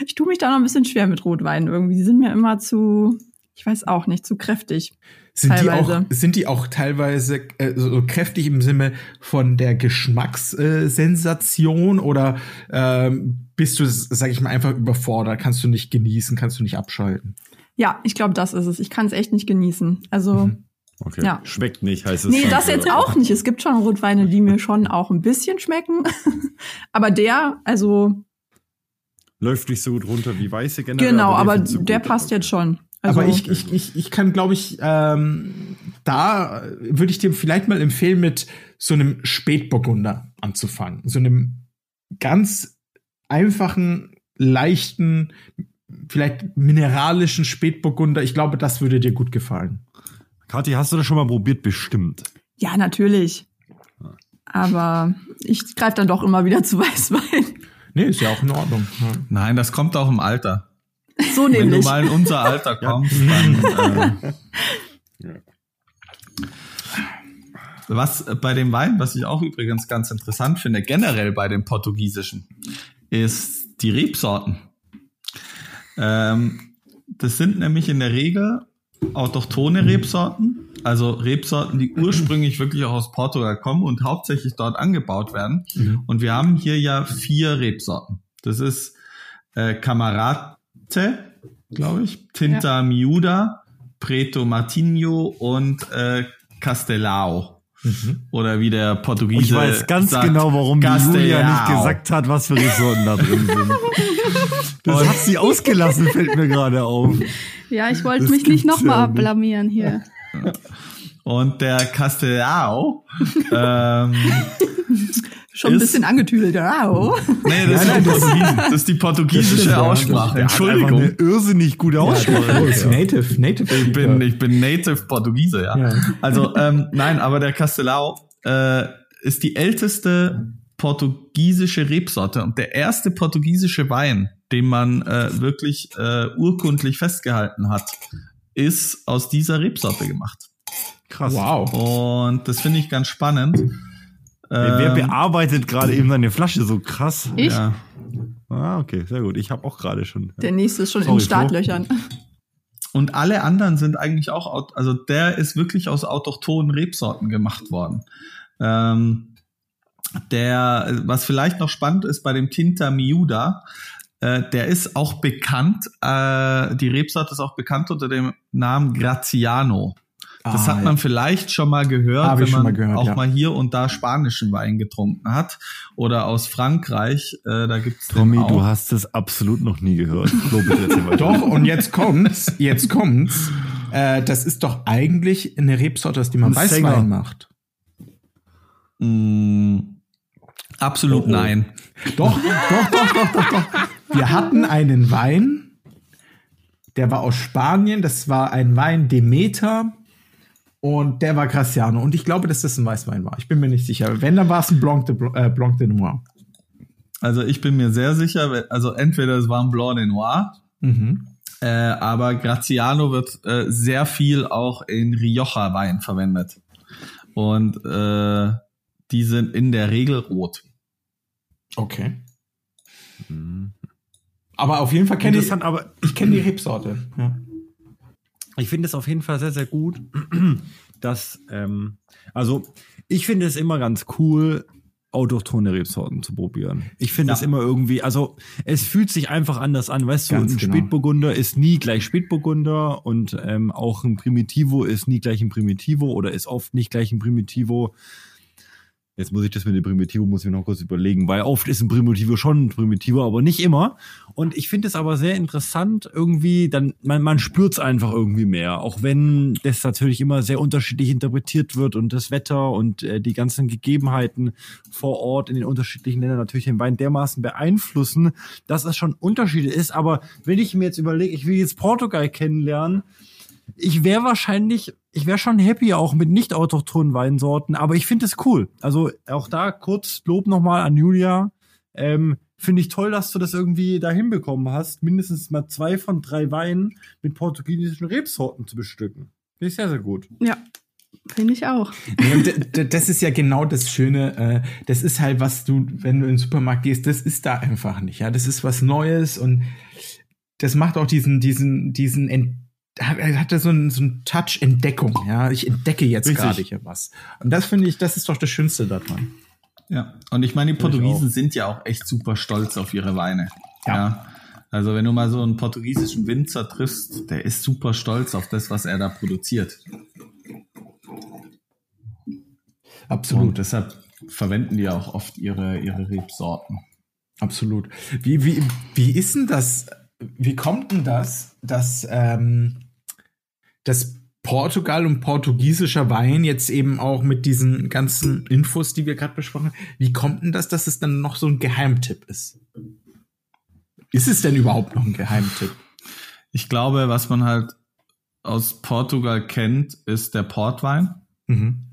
ich tue mich da noch ein bisschen schwer mit Rotwein irgendwie. Die sind mir immer zu, ich weiß auch nicht, zu kräftig. Sind teilweise. die, auch, sind die auch teilweise äh, so kräftig im Sinne von der Geschmackssensation oder ähm, bist du, sag ich mal, einfach überfordert? Kannst du nicht genießen, kannst du nicht abschalten? Ja, ich glaube, das ist es. Ich kann es echt nicht genießen. Also mhm. Okay. Ja. Schmeckt nicht, heißt es. Nee, das jetzt auch nicht. Es gibt schon Rotweine, die mir schon auch ein bisschen schmecken. Aber der, also. Läuft nicht so gut runter wie weiße generell. Genau, aber, aber der passt jetzt schon. Also, Aber ich, ich, ich, ich kann, glaube ich, ähm, da würde ich dir vielleicht mal empfehlen, mit so einem Spätburgunder anzufangen. So einem ganz einfachen, leichten, vielleicht mineralischen Spätburgunder. Ich glaube, das würde dir gut gefallen. Kathi, hast du das schon mal probiert? Bestimmt. Ja, natürlich. Aber ich greife dann doch immer wieder zu Weißwein. Nee, ist ja auch in Ordnung. Nein, das kommt auch im Alter. So nämlich. Wenn du mal in unser Alter kommst, dann. Äh, was bei dem Wein, was ich auch übrigens ganz interessant finde, generell bei den portugiesischen, ist die Rebsorten. Ähm, das sind nämlich in der Regel autochtone Rebsorten, also Rebsorten, die ursprünglich wirklich auch aus Portugal kommen und hauptsächlich dort angebaut werden. Mhm. Und wir haben hier ja vier Rebsorten. Das ist äh, Camarate, glaube ich, Tinta ja. Miuda, Preto Martinho und äh, Castelao. Mhm. Oder wie der Portugiese. ich weiß ganz sagt, genau, warum. Julia nicht gesagt hat, was für Ressorten da drin sind. Das und hat sie ausgelassen, fällt mir gerade auf. Ja, ich wollte mich nicht nochmal abblamieren hier. Und der Castelao ähm, Schon ein bisschen angetüdelt. Wow. Nee, das, ist, die das ist die portugiesische Aussprache. Entschuldigung. Eine irrsinnig gute Aussprache. Ja, native, native. Ich bin, ich bin Native Portugiese, ja. ja. Also, ähm, nein, aber der Castelao äh, ist die älteste portugiesische Rebsorte und der erste portugiesische Wein, den man äh, wirklich äh, urkundlich festgehalten hat, ist aus dieser Rebsorte gemacht. Krass. Wow. Und das finde ich ganz spannend. Wer, wer ähm, bearbeitet gerade eben seine Flasche so krass? Ich? Ja. Ah, okay, sehr gut. Ich habe auch gerade schon. Der nächste ist schon Sorry, in den Startlöchern. und alle anderen sind eigentlich auch, also der ist wirklich aus autochthonen Rebsorten gemacht worden. Ähm, der, was vielleicht noch spannend ist bei dem Tinta Miuda, äh, der ist auch bekannt, äh, die Rebsorte ist auch bekannt unter dem Namen Graziano. Das ah, hat man ja. vielleicht schon mal gehört, wenn man mal gehört, auch ja. mal hier und da spanischen Wein getrunken hat. Oder aus Frankreich, äh, da gibt's Tommy, du hast es absolut noch nie gehört. doch, und jetzt kommt's, jetzt kommt's. Äh, das ist doch eigentlich eine Rebsorte, aus die man Weißwein Sänger. macht. Mm, absolut oh, oh. nein. Doch, doch, doch, doch, doch, doch. Wir hatten einen Wein, der war aus Spanien, das war ein Wein Demeter und der war Graciano. Und ich glaube, dass das ein Weißwein war. Ich bin mir nicht sicher. Wenn, dann war es ein Blanc de, äh, Blanc de Noir. Also ich bin mir sehr sicher, also entweder es war ein Blanc de Noir, mhm. äh, aber Graziano wird äh, sehr viel auch in Rioja-Wein verwendet. Und äh, die sind in der Regel rot. Okay. Mhm. Aber auf jeden Fall kenne ich, aber ich kenne die Rebsorte. Ja. Ich finde es auf jeden Fall sehr, sehr gut, dass, ähm, also ich finde es immer ganz cool, autochtone Rebsorten zu probieren. Ich finde es immer irgendwie, also es fühlt sich einfach anders an, weißt Ganz du, ein genau. Spätburgunder ist nie gleich Spätburgunder und ähm, auch ein Primitivo ist nie gleich ein Primitivo oder ist oft nicht gleich ein Primitivo. Jetzt muss ich das mit dem Primitivo, muss ich noch kurz überlegen, weil oft ist ein Primitivo schon ein Primitivo, aber nicht immer. Und ich finde es aber sehr interessant, irgendwie, dann, man, man spürt es einfach irgendwie mehr. Auch wenn das natürlich immer sehr unterschiedlich interpretiert wird und das Wetter und äh, die ganzen Gegebenheiten vor Ort in den unterschiedlichen Ländern natürlich den Wein dermaßen beeinflussen, dass es schon Unterschiede ist. Aber wenn ich mir jetzt überlege, ich will jetzt Portugal kennenlernen, ich wäre wahrscheinlich, ich wäre schon happy auch mit nicht autochthonen Weinsorten, aber ich finde es cool. Also auch da kurz Lob nochmal an Julia. Ähm, finde ich toll, dass du das irgendwie da hinbekommen hast, mindestens mal zwei von drei Weinen mit portugiesischen Rebsorten zu bestücken. Finde ich sehr, sehr gut. Ja, Finde ich auch. das ist ja genau das Schöne. Äh, das ist halt, was du, wenn du in den Supermarkt gehst, das ist da einfach nicht. Ja, das ist was Neues und das macht auch diesen, diesen, diesen er hatte so einen, so einen Touch Entdeckung, ja. Ich entdecke jetzt gerade hier was. Und das finde ich, das ist doch das Schönste daran. Ja. Und ich meine, die Portugiesen sind ja auch echt super stolz auf ihre Weine. Ja. ja. Also wenn du mal so einen portugiesischen Winzer triffst, der ist super stolz auf das, was er da produziert. Absolut. Und deshalb verwenden die auch oft ihre, ihre Rebsorten. Absolut. Wie, wie, wie ist denn das? Wie kommt denn das, dass ähm, dass Portugal und portugiesischer Wein jetzt eben auch mit diesen ganzen Infos, die wir gerade besprochen haben, wie kommt denn das, dass es dann noch so ein Geheimtipp ist? Ist es denn überhaupt noch ein Geheimtipp? Ich glaube, was man halt aus Portugal kennt, ist der Portwein. Mhm.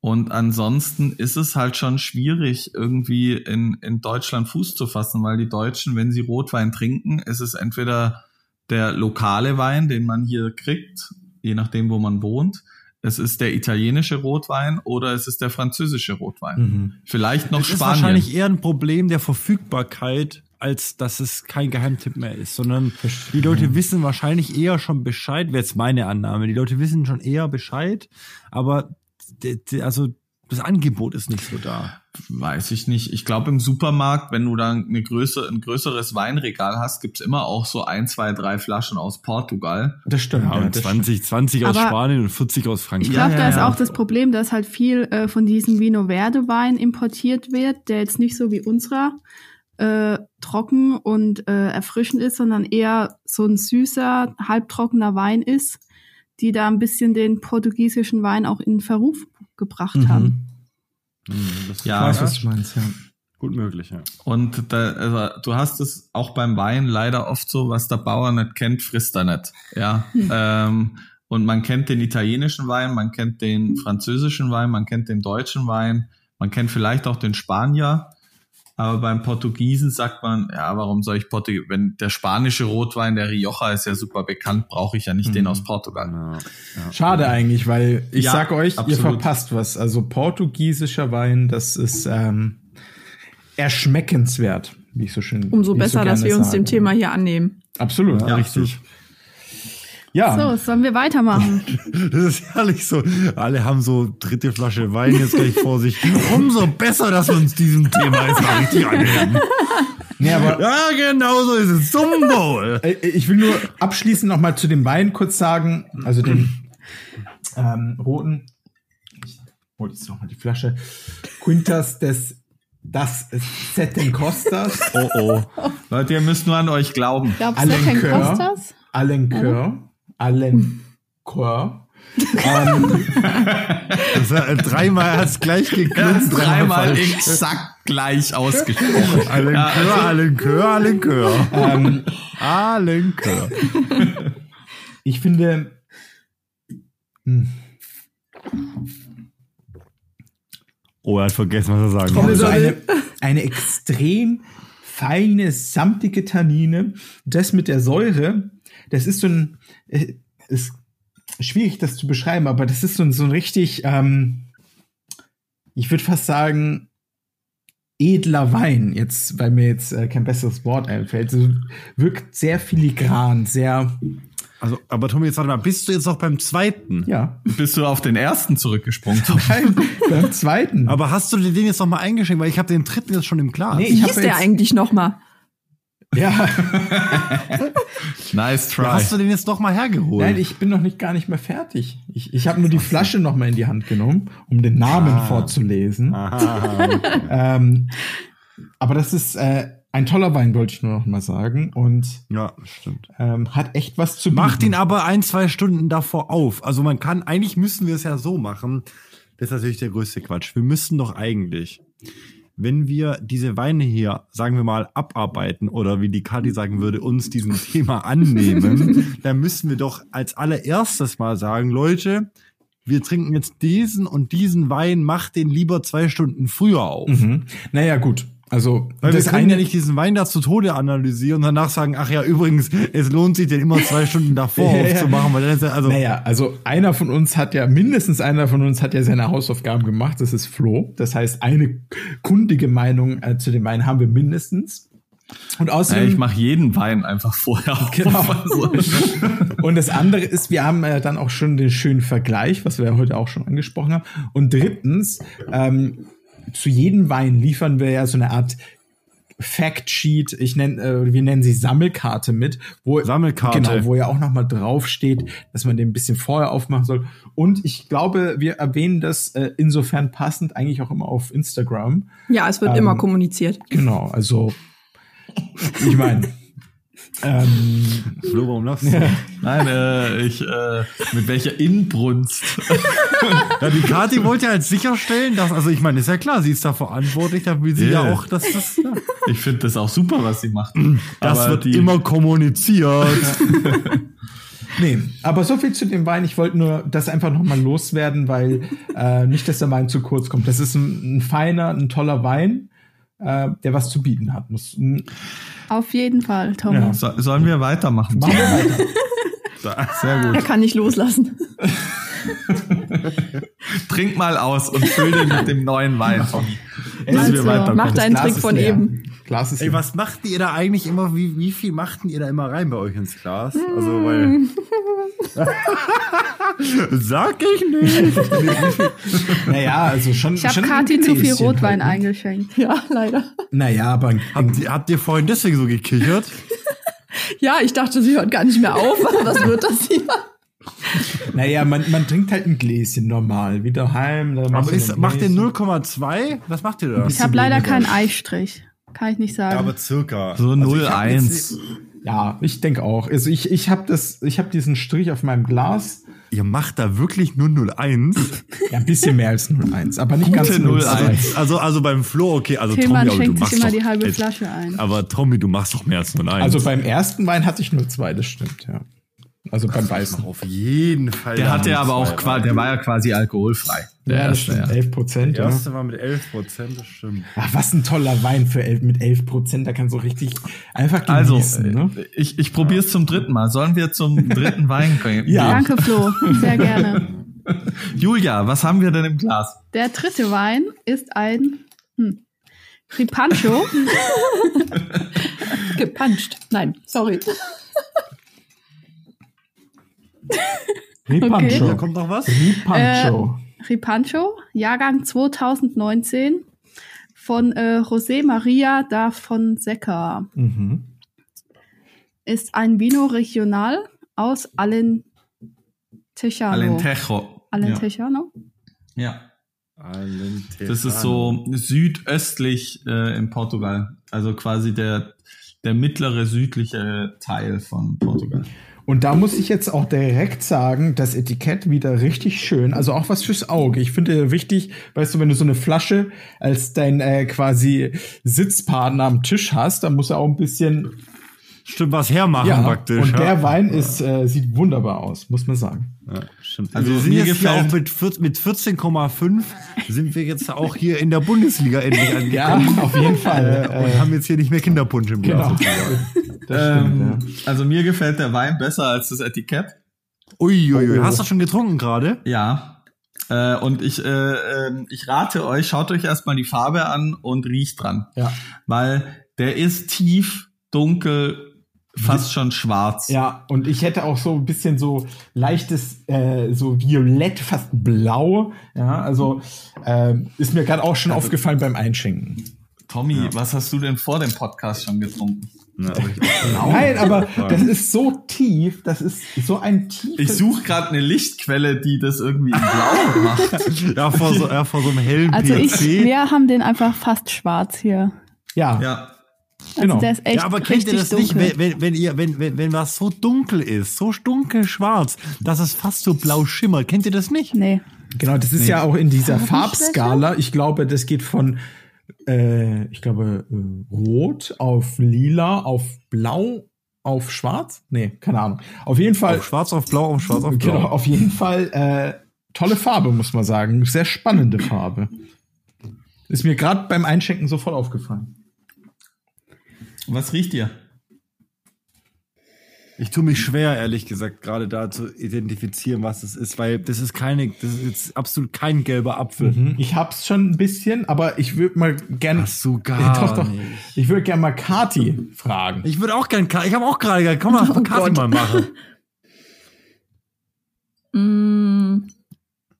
Und ansonsten ist es halt schon schwierig, irgendwie in, in Deutschland Fuß zu fassen, weil die Deutschen, wenn sie Rotwein trinken, ist es entweder der lokale Wein, den man hier kriegt, je nachdem, wo man wohnt. Es ist der italienische Rotwein oder es ist der französische Rotwein. Mhm. Vielleicht noch das Spanien. Das ist wahrscheinlich eher ein Problem der Verfügbarkeit, als dass es kein Geheimtipp mehr ist, sondern die Leute wissen wahrscheinlich eher schon Bescheid, wäre jetzt meine Annahme. Die Leute wissen schon eher Bescheid, aber also das Angebot ist nicht so da. Weiß ich nicht. Ich glaube, im Supermarkt, wenn du dann eine Größe, ein größeres Weinregal hast, gibt's immer auch so ein, zwei, drei Flaschen aus Portugal. Das stimmt. Ja, und 20, 20 aus Spanien und 40 aus Frankreich. Ich glaube, ja, da ist auch das Problem, dass halt viel äh, von diesem Vino Verde Wein importiert wird, der jetzt nicht so wie unserer äh, trocken und äh, erfrischend ist, sondern eher so ein süßer, halbtrockener Wein ist, die da ein bisschen den portugiesischen Wein auch in Verruf gebracht mhm. haben. Mhm, ja, ich weiß, was du meinst, ja. Gut möglich, ja. Und da, also, du hast es auch beim Wein leider oft so, was der Bauer nicht kennt, frisst er nicht. Ja. Hm. Ähm, und man kennt den italienischen Wein, man kennt den französischen Wein, man kennt den deutschen Wein, man kennt vielleicht auch den Spanier. Aber beim Portugiesen sagt man, ja, warum soll ich Portugies? Wenn der spanische Rotwein, der Rioja ist ja super bekannt, brauche ich ja nicht mhm. den aus Portugal. Ja, ja. Schade eigentlich, weil ich ja, sag euch, absolut. ihr verpasst was. Also portugiesischer Wein, das ist ähm, erschmeckenswert, wie ich so schön. Umso besser, so dass wir uns dem Thema hier annehmen. Absolut, ja, richtig. Ja. So, sollen wir weitermachen? Das ist herrlich so. Alle haben so dritte Flasche Wein jetzt gleich vor sich. Umso besser, dass wir uns diesem Thema jetzt mal richtig annehmen. Nee, aber Ja, genau so ist es. Zum Wohl. Ich will nur abschließend noch mal zu dem Wein kurz sagen, also den ähm, roten. Ich hol jetzt noch mal die Flasche. Quintas des das Setten Costas, Oh oh. Leute, ihr müsst nur an euch glauben. Glaubst du, kein Alenquer. Kostas? Alenquer, Alenquer. ähm, Das hat, dreimal hat's gleich geklungen. Dreimal exakt gleich ausgesprochen. Alenkör, Alenkör, Alenkör. ähm, Alenkör. ich finde, hm, Oh, er hat vergessen, was er sagen ich finde so wollte. eine, eine extrem feine, samtige Tannine. Das mit der Säure, das ist so ein, ist schwierig, das zu beschreiben, aber das ist so ein, so ein richtig, ähm, ich würde fast sagen, edler Wein, jetzt, weil mir jetzt äh, kein besseres Wort einfällt. So, wirkt sehr filigran, sehr, Also, aber Tommy, jetzt warte mal, bist du jetzt noch beim zweiten? ja, Bist du auf den ersten zurückgesprungen? Nein, beim zweiten. Aber hast du dir den jetzt noch mal eingeschenkt? Weil ich habe den dritten jetzt schon im Glas. Nee, Wie hieß der jetzt- eigentlich nochmal? Ja, Nice try. Hast du den jetzt noch mal hergeholt? nein, ich bin noch nicht gar nicht mehr fertig. Ich, ich habe nur die Flasche noch mal in die Hand genommen, um den Namen Ah. vorzulesen. Aha. Ähm, aber das ist äh, ein toller Wein, wollte ich nur noch mal sagen. Und Ja, stimmt. ähm, hat echt was zu bieten. Macht ihn aber ein, zwei Stunden davor auf. Also man kann, eigentlich müssen wir es ja so machen. Das ist natürlich der größte Quatsch. Wir müssten doch eigentlich, wenn wir diese Weine hier, sagen wir mal, abarbeiten oder wie die Kati sagen würde, uns diesem Thema annehmen, dann müssen wir doch als allererstes mal sagen, Leute, wir trinken jetzt diesen und diesen Wein, macht den lieber zwei Stunden früher auf. Mhm. Naja, gut. Also, Weil wir das können eine, ja nicht diesen Wein da zu Tode analysieren und danach sagen, ach ja, übrigens, es lohnt sich den immer zwei Stunden davor Ja, ja. aufzumachen, weil dann ist ja, also, Naja, also einer von uns hat ja, mindestens einer von uns hat ja seine Hausaufgaben gemacht, das ist Flo. Das heißt, eine kundige Meinung äh, zu dem Wein haben wir mindestens. Und Ja, außerdem, ich mache jeden Wein einfach vorher auf. Genau. Also, und das andere ist, wir haben äh, dann auch schon den schönen Vergleich, was wir ja heute auch schon angesprochen haben. Und drittens, ähm, zu jedem Wein liefern wir ja so eine Art Factsheet, ich nenne, äh, wir nennen sie Sammelkarte mit, wo Sammelkarte. genau, wo ja auch noch mal drauf steht, dass man den ein bisschen vorher aufmachen soll. Und ich glaube, wir erwähnen das äh, insofern passend eigentlich auch immer auf Instagram. Ja, es wird Ähm, immer kommuniziert. Genau, also ich meine, ähm, Flo, warum lachst du? nein, äh, ich äh, mit welcher Inbrunst. Ja, die Kati wollte ja jetzt sicherstellen, dass, also ich meine, ist ja klar, sie ist da verantwortlich, da will sie Ja. ja auch, dass das, ja, Ich finde das auch super, was sie macht. das Aber wird die- immer kommuniziert. Nee, aber so viel zu dem Wein. Ich wollte nur das einfach noch mal loswerden, weil äh, nicht, dass der Wein zu kurz kommt. Das ist ein, ein feiner, ein toller Wein, äh, der was zu bieten hat. Muss, m- Auf jeden Fall, Tommy. Ja. So, sollen wir weitermachen? machen wir weiter. Sehr Er gut. kann nicht loslassen. Trink mal aus und füll den mit dem neuen Wein. Bis Also, wir weiterkommen. mach Das deinen Glas Trick von leer. eben. Glas ist Ey, was macht ihr da eigentlich immer, wie, wie viel machten ihr da immer rein bei euch ins Glas? Also, weil. Sag ich nicht. Naja, also schon. Ich habe Kathi zu viel Rotwein halt, eingeschenkt. Ja, leider. Naja, aber Habt ihr, habt ihr vorhin deswegen so gekichert? Ja, ich dachte, sie hört gar nicht mehr auf. Was wird das hier? naja, man, man trinkt halt ein Gläschen normal. Wie daheim. Da machst Aber ist, macht ihr Gläschen. 0,2? Was macht ihr da? Ich habe leider keinen Eistrich. Kann ich nicht sagen. Ja, aber circa. So Also ich hab 0,1. jetzt- Ja, ich denke auch. Also ich, ich habe das, ich habe diesen Strich auf meinem Glas. Ihr macht da wirklich nur 0,1? Ja, ein bisschen mehr als 0,1, aber nicht ganz Gute 0,1. 0,1. Also, also beim Flo, okay, also Tillmann Tommy, aber du schenkt sich machst immer doch, die halbe Flasche ein. Aber Tommy, du machst doch mehr als 0,1. Also beim ersten Wein hatte ich nur zwei, das stimmt, ja. Also beim Weißen. auf jeden Fall. Der hatte ja aber auch quasi, der war ja quasi alkoholfrei. Der Ja, das erste, stimmt. ja. 11 Prozent, Der ja. erste war mit 11 Prozent, das stimmt. Ach, was ein toller Wein für 11, mit 11 Prozent. Da kannst du richtig einfach Also, genießen, ne? äh, ich, ich probiere es zum dritten Mal. Sollen wir zum dritten Wein gehen? Ja. Danke, Flo. Sehr gerne. Julia, was haben wir denn im Glas? Der dritte Wein ist ein hm, Ripancho. Gepanscht. Nein, sorry. Ripancho. Okay. Da kommt noch was? Ripancho. Ripancho, Jahrgang 2019 von äh, José María da Fonseca. Mhm. Ist ein Vino Regional aus Alentejano. Alentejo. Alentejano? Ja. Das ist so südöstlich äh, in Portugal. Also quasi der, der mittlere südliche Teil von Portugal. Und da muss ich jetzt auch direkt sagen, das Etikett wieder richtig schön. Also auch was fürs Auge. Ich finde wichtig, weißt du, wenn du so eine Flasche als dein äh, quasi Sitzpartner am Tisch hast, dann muss er auch ein bisschen Stimmt, was hermachen ja. praktisch. Und ja. der Wein ist äh, sieht wunderbar aus, muss man sagen. Ja, stimmt. Also Also wir sind mir jetzt auch mit, 14 mit 14,5 sind wir jetzt auch hier in der Bundesliga endlich Ja, angekommen. auf jeden Fall. Äh, und Äh, haben jetzt hier nicht mehr Kinderpunsch im Glas. genau. Das stimmt, Ähm, ja. Also mir gefällt der Wein besser als das Etikett. Uiuiui, Oh. hast du schon getrunken gerade? Ja. Äh, und ich, äh, ähm, ich rate euch, schaut euch erstmal die Farbe an und riecht dran. Ja. Weil der ist tief, dunkel, fast schon schwarz. Ja, und ich hätte auch so ein bisschen so leichtes, äh, so violett, fast blau. Ja, also ähm, ist mir gerade auch schon aufgefallen beim Einschenken. Tommy, was hast du denn vor dem Podcast schon getrunken? Ja, aber ich- Nein, aber das ist so tief, das ist so ein tiefes. Ich suche gerade eine Lichtquelle, die das irgendwie in blau macht. ja, vor so, ja, vor so einem hellen Also ich, PC. wir haben den einfach fast schwarz hier. Ja, Ja. Also Genau. der ist echt ja, aber kennt ihr das dunkel. nicht, wenn, wenn, wenn ihr, wenn, wenn, wenn was so dunkel ist, so dunkelschwarz, dass es fast so blau schimmert, kennt ihr das nicht? Nee. genau, das ist ja auch in dieser? Farbskala. Ich glaube, das geht von, äh, ich glaube, äh, rot auf lila, auf blau, auf schwarz. Nee, keine Ahnung. Auf jeden Fall. Auf schwarz auf blau, auf schwarz auf blau. Genau, auf jeden Fall äh, tolle Farbe, muss man sagen. Sehr spannende Farbe. Ist mir gerade beim Einschenken sofort aufgefallen. Was riecht ihr? Ich tue mich schwer, ehrlich gesagt, gerade da zu identifizieren, was es ist, weil das ist keine, das ist jetzt absolut kein gelber Apfel. Ich hab's schon ein bisschen, aber ich würde mal gerne. Ach so, gar doch, doch. nicht. Ich würde gerne mal Kati fragen. Ich würde auch gern, Ka- ich habe auch gerade, gesagt, komm mal, Oh Kati mal machen. Mm,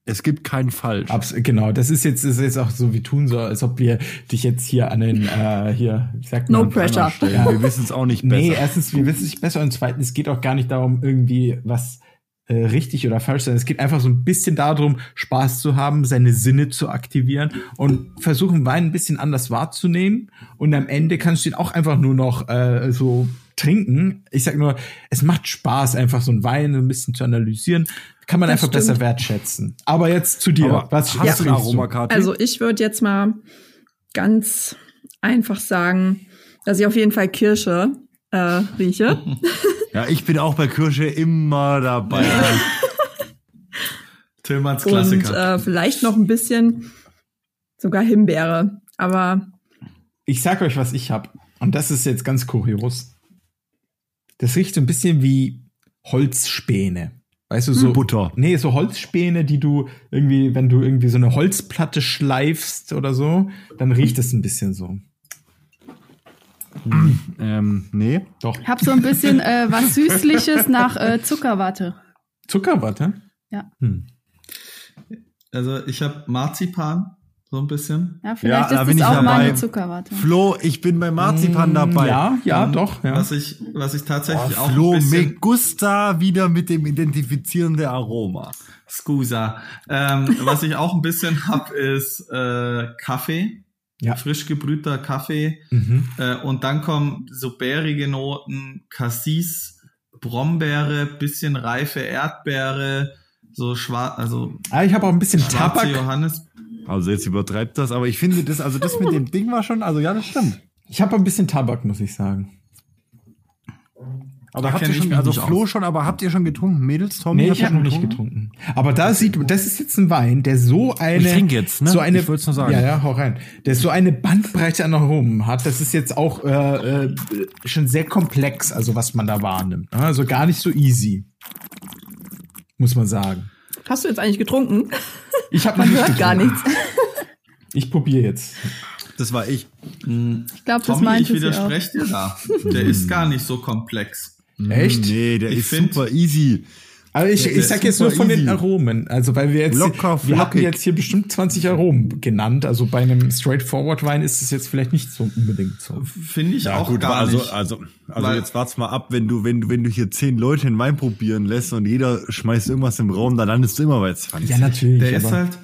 Es gibt kein Falsch. Abs genau, das ist jetzt, das ist jetzt auch so wie tun so, als ob wir dich jetzt hier an den, äh, hier, sagt No pressure. stellen. Ja, wir wissen es auch nicht besser. Nee, erstens, wir wissen es nicht besser und zweitens, es geht auch gar nicht darum, irgendwie was äh, richtig oder falsch zu sein. Es geht einfach so ein bisschen darum, Spaß zu haben, seine Sinne zu aktivieren und versuchen, Wein ein bisschen anders wahrzunehmen. Und am Ende kannst du ihn auch einfach nur noch äh, so trinken. Ich sag nur, es macht Spaß, einfach so ein Wein ein bisschen zu analysieren. Kann man Das einfach besser stimmt. wertschätzen. Aber jetzt zu dir. Aber was, hast was du ein riechst Aroma, Kati? also ich würde jetzt mal ganz einfach sagen, dass ich auf jeden Fall Kirsche äh, rieche. ja, ich bin auch bei Kirsche immer dabei. Tillmanns Und Klassiker. äh, vielleicht noch ein bisschen sogar Himbeere. Aber Ich sag euch, was ich hab. Und das ist jetzt ganz kurios. Das riecht so ein bisschen wie Holzspäne. Weißt du, so. Butter. Nee, so Holzspäne, die du irgendwie, wenn du irgendwie so eine Holzplatte schleifst oder so, dann riecht es ein bisschen so. ähm, nee. Doch. Ich habe so ein bisschen äh, was Süßliches nach äh, Zuckerwatte. Zuckerwatte? Ja. Hm. Also ich habe Marzipan, so ein bisschen. Ja, vielleicht Ja, da ist bin das ich auch meine dabei. Zuckerwatte. Flo, ich bin bei Marzipan dabei. Ja, ja, Und doch. Ja. Was ich, was ich Oh, tatsächlich auch Flo, ein bisschen, me gusta wieder mit dem Identifizieren der Aroma. Scusa. Ähm, was ich auch ein bisschen hab, ist äh, Kaffee. Ja. Frisch gebrühter Kaffee. Mhm. Äh, und dann kommen so bärige Noten, Cassis, Brombeere, bisschen reife Erdbeere, so schwarz, also Ah, ich habe auch ein bisschen Tabak. Johannis. Also jetzt übertreibt das, aber ich finde das, also das mit dem Ding war schon, also ja, das stimmt. Ich habe ein bisschen Tabak, muss ich sagen. Aber Da habt ihr schon, also Flo aus. schon, aber habt ihr schon getrunken? Mädels, Tommy? Nee, ich habe noch nicht getrunken. Aber da sieht man, das ist jetzt ein Wein, der so eine. Ich trinke jetzt, ne? So eine, Ich wollt's nur sagen. Ja, ja, hau rein. Der so eine Bandbreite an Aromen hat. Das ist jetzt auch äh, äh, schon sehr komplex, also was man da wahrnimmt. ne? Also gar nicht so easy. Muss man sagen. Hast du jetzt eigentlich getrunken? Ich habe Man hört gar nichts. Ich probiere jetzt. Das war ich. Ich glaube, das meinte ich auch. widerspreche dir da. Der ist gar nicht so komplex. Echt? Nee, der Ich ist find- super easy. Aber ich, ich sag jetzt nur von easy. den Aromen. Also, weil wir jetzt, Locker, wir hatten jetzt hier bestimmt 20 Aromen genannt. Also bei einem Straightforward Wein ist es jetzt vielleicht nicht so unbedingt so. Finde ich ja, auch gut, gar also, nicht. Also, also jetzt wart's mal ab, wenn du, wenn du, wenn du hier zehn Leute einen Wein probieren lässt und jeder schmeißt irgendwas im Raum, dann landest du immer bei 20. Ja, natürlich. Der ist halt,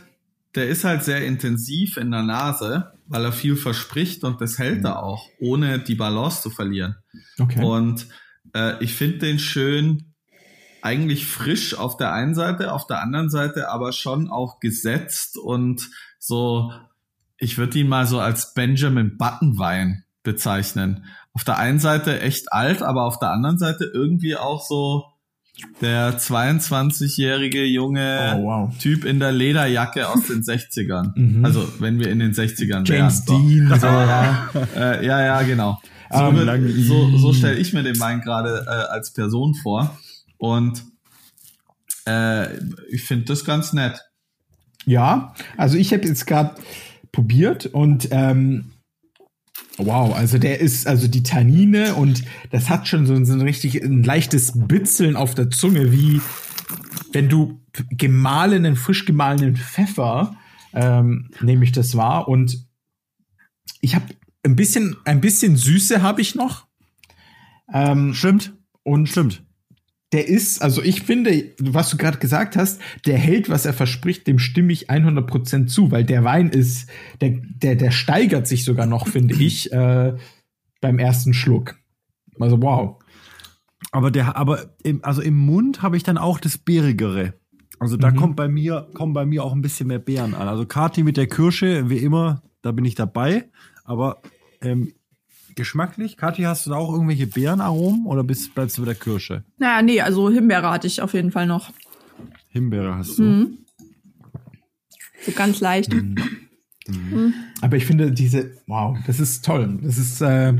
der ist halt sehr intensiv in der Nase, weil er viel verspricht und das hält er auch, ohne die Balance zu verlieren. Okay. Und äh, ich finde den schön, eigentlich frisch auf der einen Seite, auf der anderen Seite aber schon auch gesetzt und so, ich würde ihn mal so als Benjamin Button Wein bezeichnen. Auf der einen Seite echt alt, aber auf der anderen Seite irgendwie auch so der 22-jährige junge oh, wow. Typ in der Lederjacke aus den 60ern. Mhm. Also, wenn wir in den 60ern James wären. Dean, so, ja. äh, ja, ja, genau. So, um, so, so stelle ich mir den Wein gerade äh, als Person vor. Und äh, ich finde das ganz nett. Ja, also ich habe jetzt gerade probiert und ähm, wow, also der ist, also die Tannine und das hat schon so, so ein richtig ein leichtes Bitzeln auf der Zunge, wie wenn du gemahlenen, frisch gemahlenen Pfeffer, ähm, nehme ich das wahr. Und ich habe ein bisschen, ein bisschen Süße habe ich noch. Ähm, stimmt. Und stimmt der ist, also ich finde, was du gerade gesagt hast, der hält, was er verspricht, dem stimme ich 100% zu, weil der Wein ist, der, der, der steigert sich sogar noch, finde ich, äh, beim ersten Schluck. Also wow. Aber der, aber im, also im Mund habe ich dann auch das Beerigere. Also da mhm. kommt bei mir, kommen bei mir auch ein bisschen mehr Beeren an. Also Kati mit der Kirsche, wie immer, da bin ich dabei. Aber ähm, geschmacklich? Kathi, hast du da auch irgendwelche Beerenaromen oder bist, bleibst du bei der Kirsche? Naja, nee, also Himbeere hatte ich auf jeden Fall noch. Himbeere hast du. Mhm. So ganz leicht. Mhm. Mhm. Aber ich finde diese, wow, das ist toll. Das ist äh,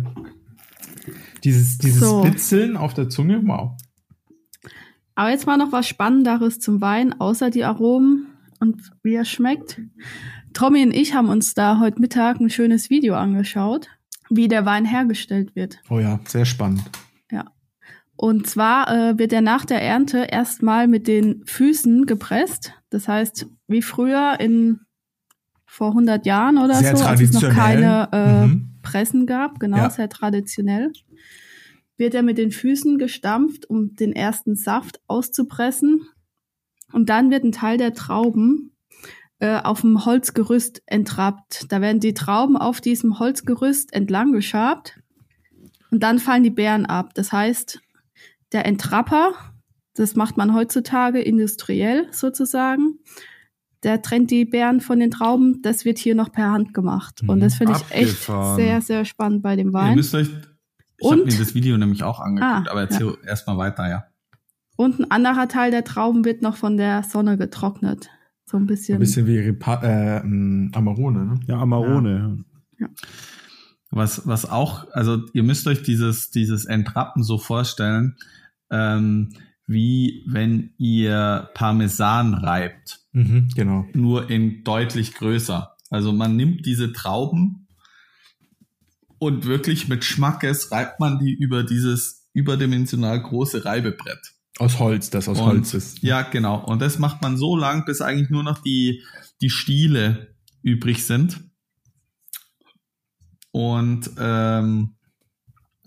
dieses, dieses so. Spitzeln auf der Zunge, wow. Aber jetzt mal noch was Spannenderes zum Wein, außer die Aromen und wie er schmeckt. Tommy und ich haben uns da heute Mittag ein schönes Video angeschaut wie der Wein hergestellt wird. Oh ja, sehr spannend. Ja. Und zwar äh, wird er nach der Ernte erstmal mit den Füßen gepresst. Das heißt, wie früher in vor 100 Jahren oder sehr so, als es noch keine äh, mhm. Pressen gab, genau, ja. sehr traditionell, wird er mit den Füßen gestampft, um den ersten Saft auszupressen. Und dann wird ein Teil der Trauben äh, auf dem Holzgerüst entrappt. Da werden die Trauben auf diesem Holzgerüst entlang geschabt und dann fallen die Beeren ab. Das heißt, der Entrapper, das macht man heutzutage industriell sozusagen, der trennt die Beeren von den Trauben, das wird hier noch per Hand gemacht. Und das finde ich echt sehr, sehr spannend bei dem Wein. Ihr müsst euch, ich habe mir das Video nämlich auch angeguckt, ah, aber erzähl ja. erstmal weiter, ja. Und ein anderer Teil der Trauben wird noch von der Sonne getrocknet. So ein bisschen. Ein bisschen wie Repa äh, Amarone, ne? Ja, Amarone. Ja. ja. Was, was auch, also ihr müsst euch dieses, dieses Entrappen so vorstellen, ähm, wie wenn ihr Parmesan reibt. Mhm, genau. Nur in deutlich größer. Also man nimmt diese Trauben und wirklich mit Schmackes reibt man die über dieses überdimensional große Reibebrett. Aus Holz, das aus und, Holz ist. Ja, genau. Und das macht man so lang, bis eigentlich nur noch die, die Stiele übrig sind. Und ähm,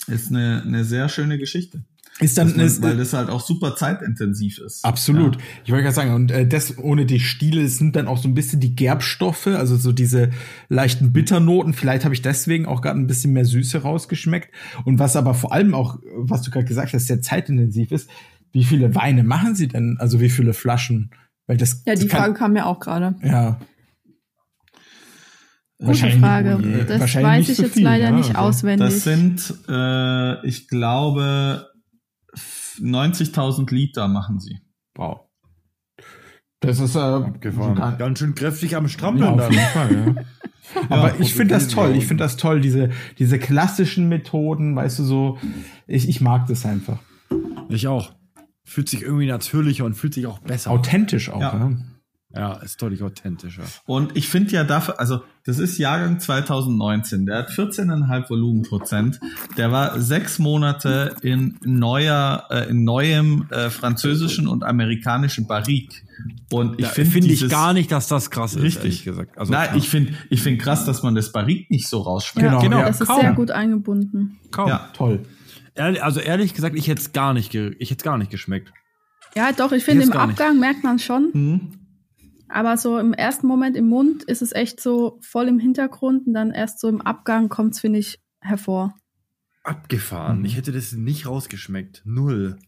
ist eine, eine sehr schöne Geschichte. Ist dann, man, ist, weil das halt auch super zeitintensiv ist. Absolut. Ja. Ich wollte gerade sagen, und äh, das ohne die Stiele sind dann auch so ein bisschen die Gerbstoffe, also so diese leichten Bitternoten. Vielleicht habe ich deswegen auch gerade ein bisschen mehr Süße rausgeschmeckt. Und was aber vor allem auch, was du gerade gesagt hast, sehr zeitintensiv ist, wie viele Weine machen Sie denn? Also wie viele Flaschen? Weil das, ja, die das Frage kam ja auch gerade. Ja. Gute Frage. Das weiß ich jetzt viel, leider ja, nicht also. auswendig. Das sind, äh, ich glaube, 90.000 Liter machen sie. Wow. Das ist äh, ganz schön kräftig am Strampeln. Ja, auf jeden Fall, ja. Aber ja, ich finde das toll. Ich finde das toll, diese, diese klassischen Methoden, weißt du, so, ich, ich mag das einfach. Ich auch fühlt sich irgendwie natürlicher und fühlt sich auch besser. Authentisch auch, ja. Ja, ist deutlich authentischer. Und ich finde ja dafür, also das ist Jahrgang 2019, der hat 14,5 Volumenprozent. Der war sechs Monate in neuer, äh, in neuem äh, französischen und amerikanischen Barrique. Und ich finde find ich gar nicht, dass das krass ist, richtig gesagt. Also Nein, klar. ich finde ich finde krass, dass man das Barrique nicht so rausschmeckt. Ja, genau, genau. das ist kaum. sehr gut eingebunden. Kaum. Ja, toll. Also ehrlich gesagt, ich hätte es gar nicht, ich hätte gar nicht geschmeckt. Ja, doch, ich finde im Abgang nicht. merkt man schon. Mhm. Aber so im ersten Moment im Mund ist es echt so voll im Hintergrund und dann erst so im Abgang kommt es, finde ich, hervor. Abgefahren. Mhm. Ich hätte das nicht rausgeschmeckt. Null.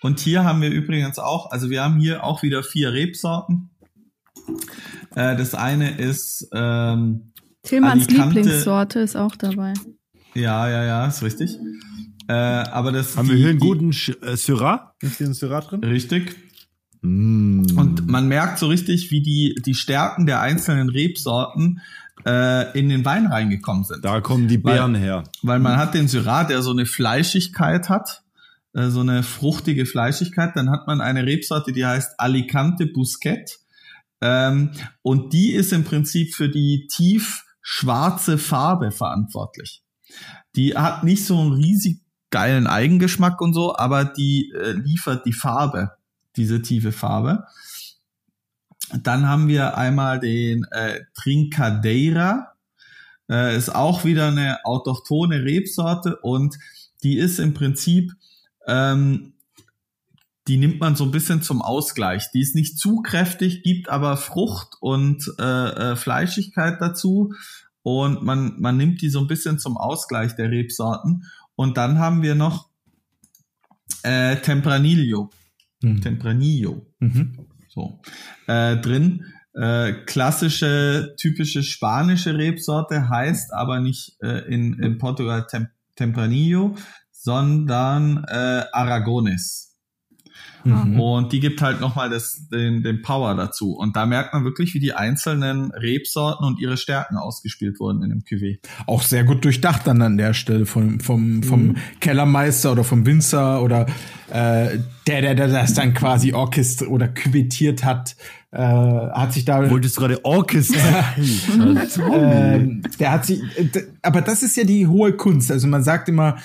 Und hier haben wir übrigens auch, also wir haben hier auch wieder vier Rebsorten. Äh, das eine ist ähm, Tillmanns Lieblingssorte ist auch dabei. Ja, ja, ja, ist richtig. Äh, aber das haben die, wir hier einen guten äh, Syrah? Ist hier ein Syrah drin? Richtig. Mm. Und man merkt so richtig, wie die die Stärken der einzelnen Rebsorten äh, in den Wein reingekommen sind. Da kommen die Beeren weil, her. Weil man hat den Syrah, der so eine Fleischigkeit hat, äh, so eine fruchtige Fleischigkeit. Dann hat man eine Rebsorte, die heißt Alicante Busquet. Ähm, und die ist im Prinzip für die tief schwarze Farbe verantwortlich. Die hat nicht so einen riesig geilen Eigengeschmack und so, aber die äh, liefert die Farbe, diese tiefe Farbe. Dann haben wir einmal den äh, Trincadeira, äh, ist auch wieder eine autochtone Rebsorte und die ist im Prinzip, ähm, die nimmt man so ein bisschen zum Ausgleich. Die ist nicht zu kräftig, gibt aber Frucht und äh, äh, Fleischigkeit dazu und man, man nimmt die so ein bisschen zum Ausgleich der Rebsorten. Und dann haben wir noch äh, Tempranillo. Mhm. Tempranillo. Mhm. So. Äh, drin. Äh, klassische, typische spanische Rebsorte heißt aber nicht äh, in, in Portugal Tem Tempranillo, sondern äh, Aragones. Mhm. Und die gibt halt nochmal den, den Power dazu. Und da merkt man wirklich, wie die einzelnen Rebsorten und ihre Stärken ausgespielt wurden in dem Cuvée. Auch sehr gut durchdacht dann an der Stelle vom, vom, vom mhm. Kellermeister oder vom Winzer oder äh, der, der, der das dann quasi orchest oder küvettiert hat. Äh, hat sich da. Wolltest du gerade Orchester? äh, der hat sich, aber das ist ja die hohe Kunst. Also man sagt immer,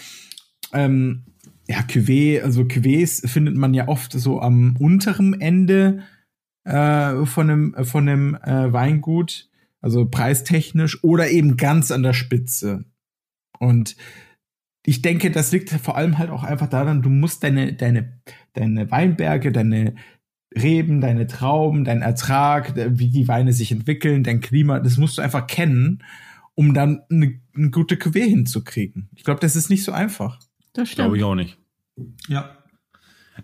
ähm, ja, Cuvée, also Cuvées findet man ja oft so am unteren Ende äh, von einem, von einem äh, Weingut, also preistechnisch, oder eben ganz an der Spitze. Und ich denke, das liegt vor allem halt auch einfach daran, du musst deine, deine, deine Weinberge, deine Reben, deine Trauben, dein Ertrag, wie die Weine sich entwickeln, dein Klima, das musst du einfach kennen, um dann eine, eine gute Cuvée hinzukriegen. Ich glaube, das ist nicht so einfach. Das stimmt. Glaube ich auch nicht. Ja.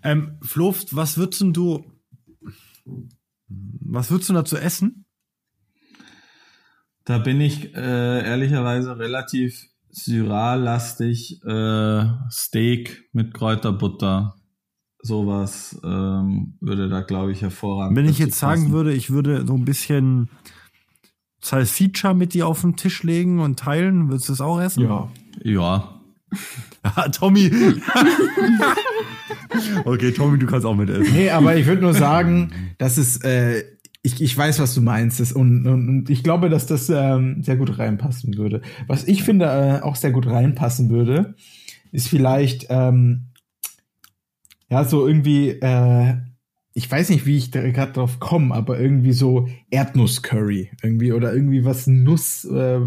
Ähm, Flo, was würdest du, was würdest du dazu essen? Da bin ich äh, ehrlicherweise relativ Syrah-lastig. Äh, Steak mit Kräuterbutter. Sowas ähm, würde da, glaube ich, hervorragend. Wenn ich jetzt sagen würde, ich würde so ein bisschen Salsiccia mit dir auf den Tisch legen und teilen, würdest du das auch essen? Ja. Ja. Ah, Tommy. okay, Tommy, du kannst auch mit essen. Nee, aber ich würde nur sagen, dass es, äh, ich, ich weiß, was du meinst. Das, und, und, und ich glaube, dass das ähm, sehr gut reinpassen würde. Was ich finde äh, auch sehr gut reinpassen würde, ist vielleicht, ähm, ja, so irgendwie, äh, ich weiß nicht, wie ich da gerade drauf komme, aber irgendwie so Erdnusscurry irgendwie oder irgendwie was Nuss, äh,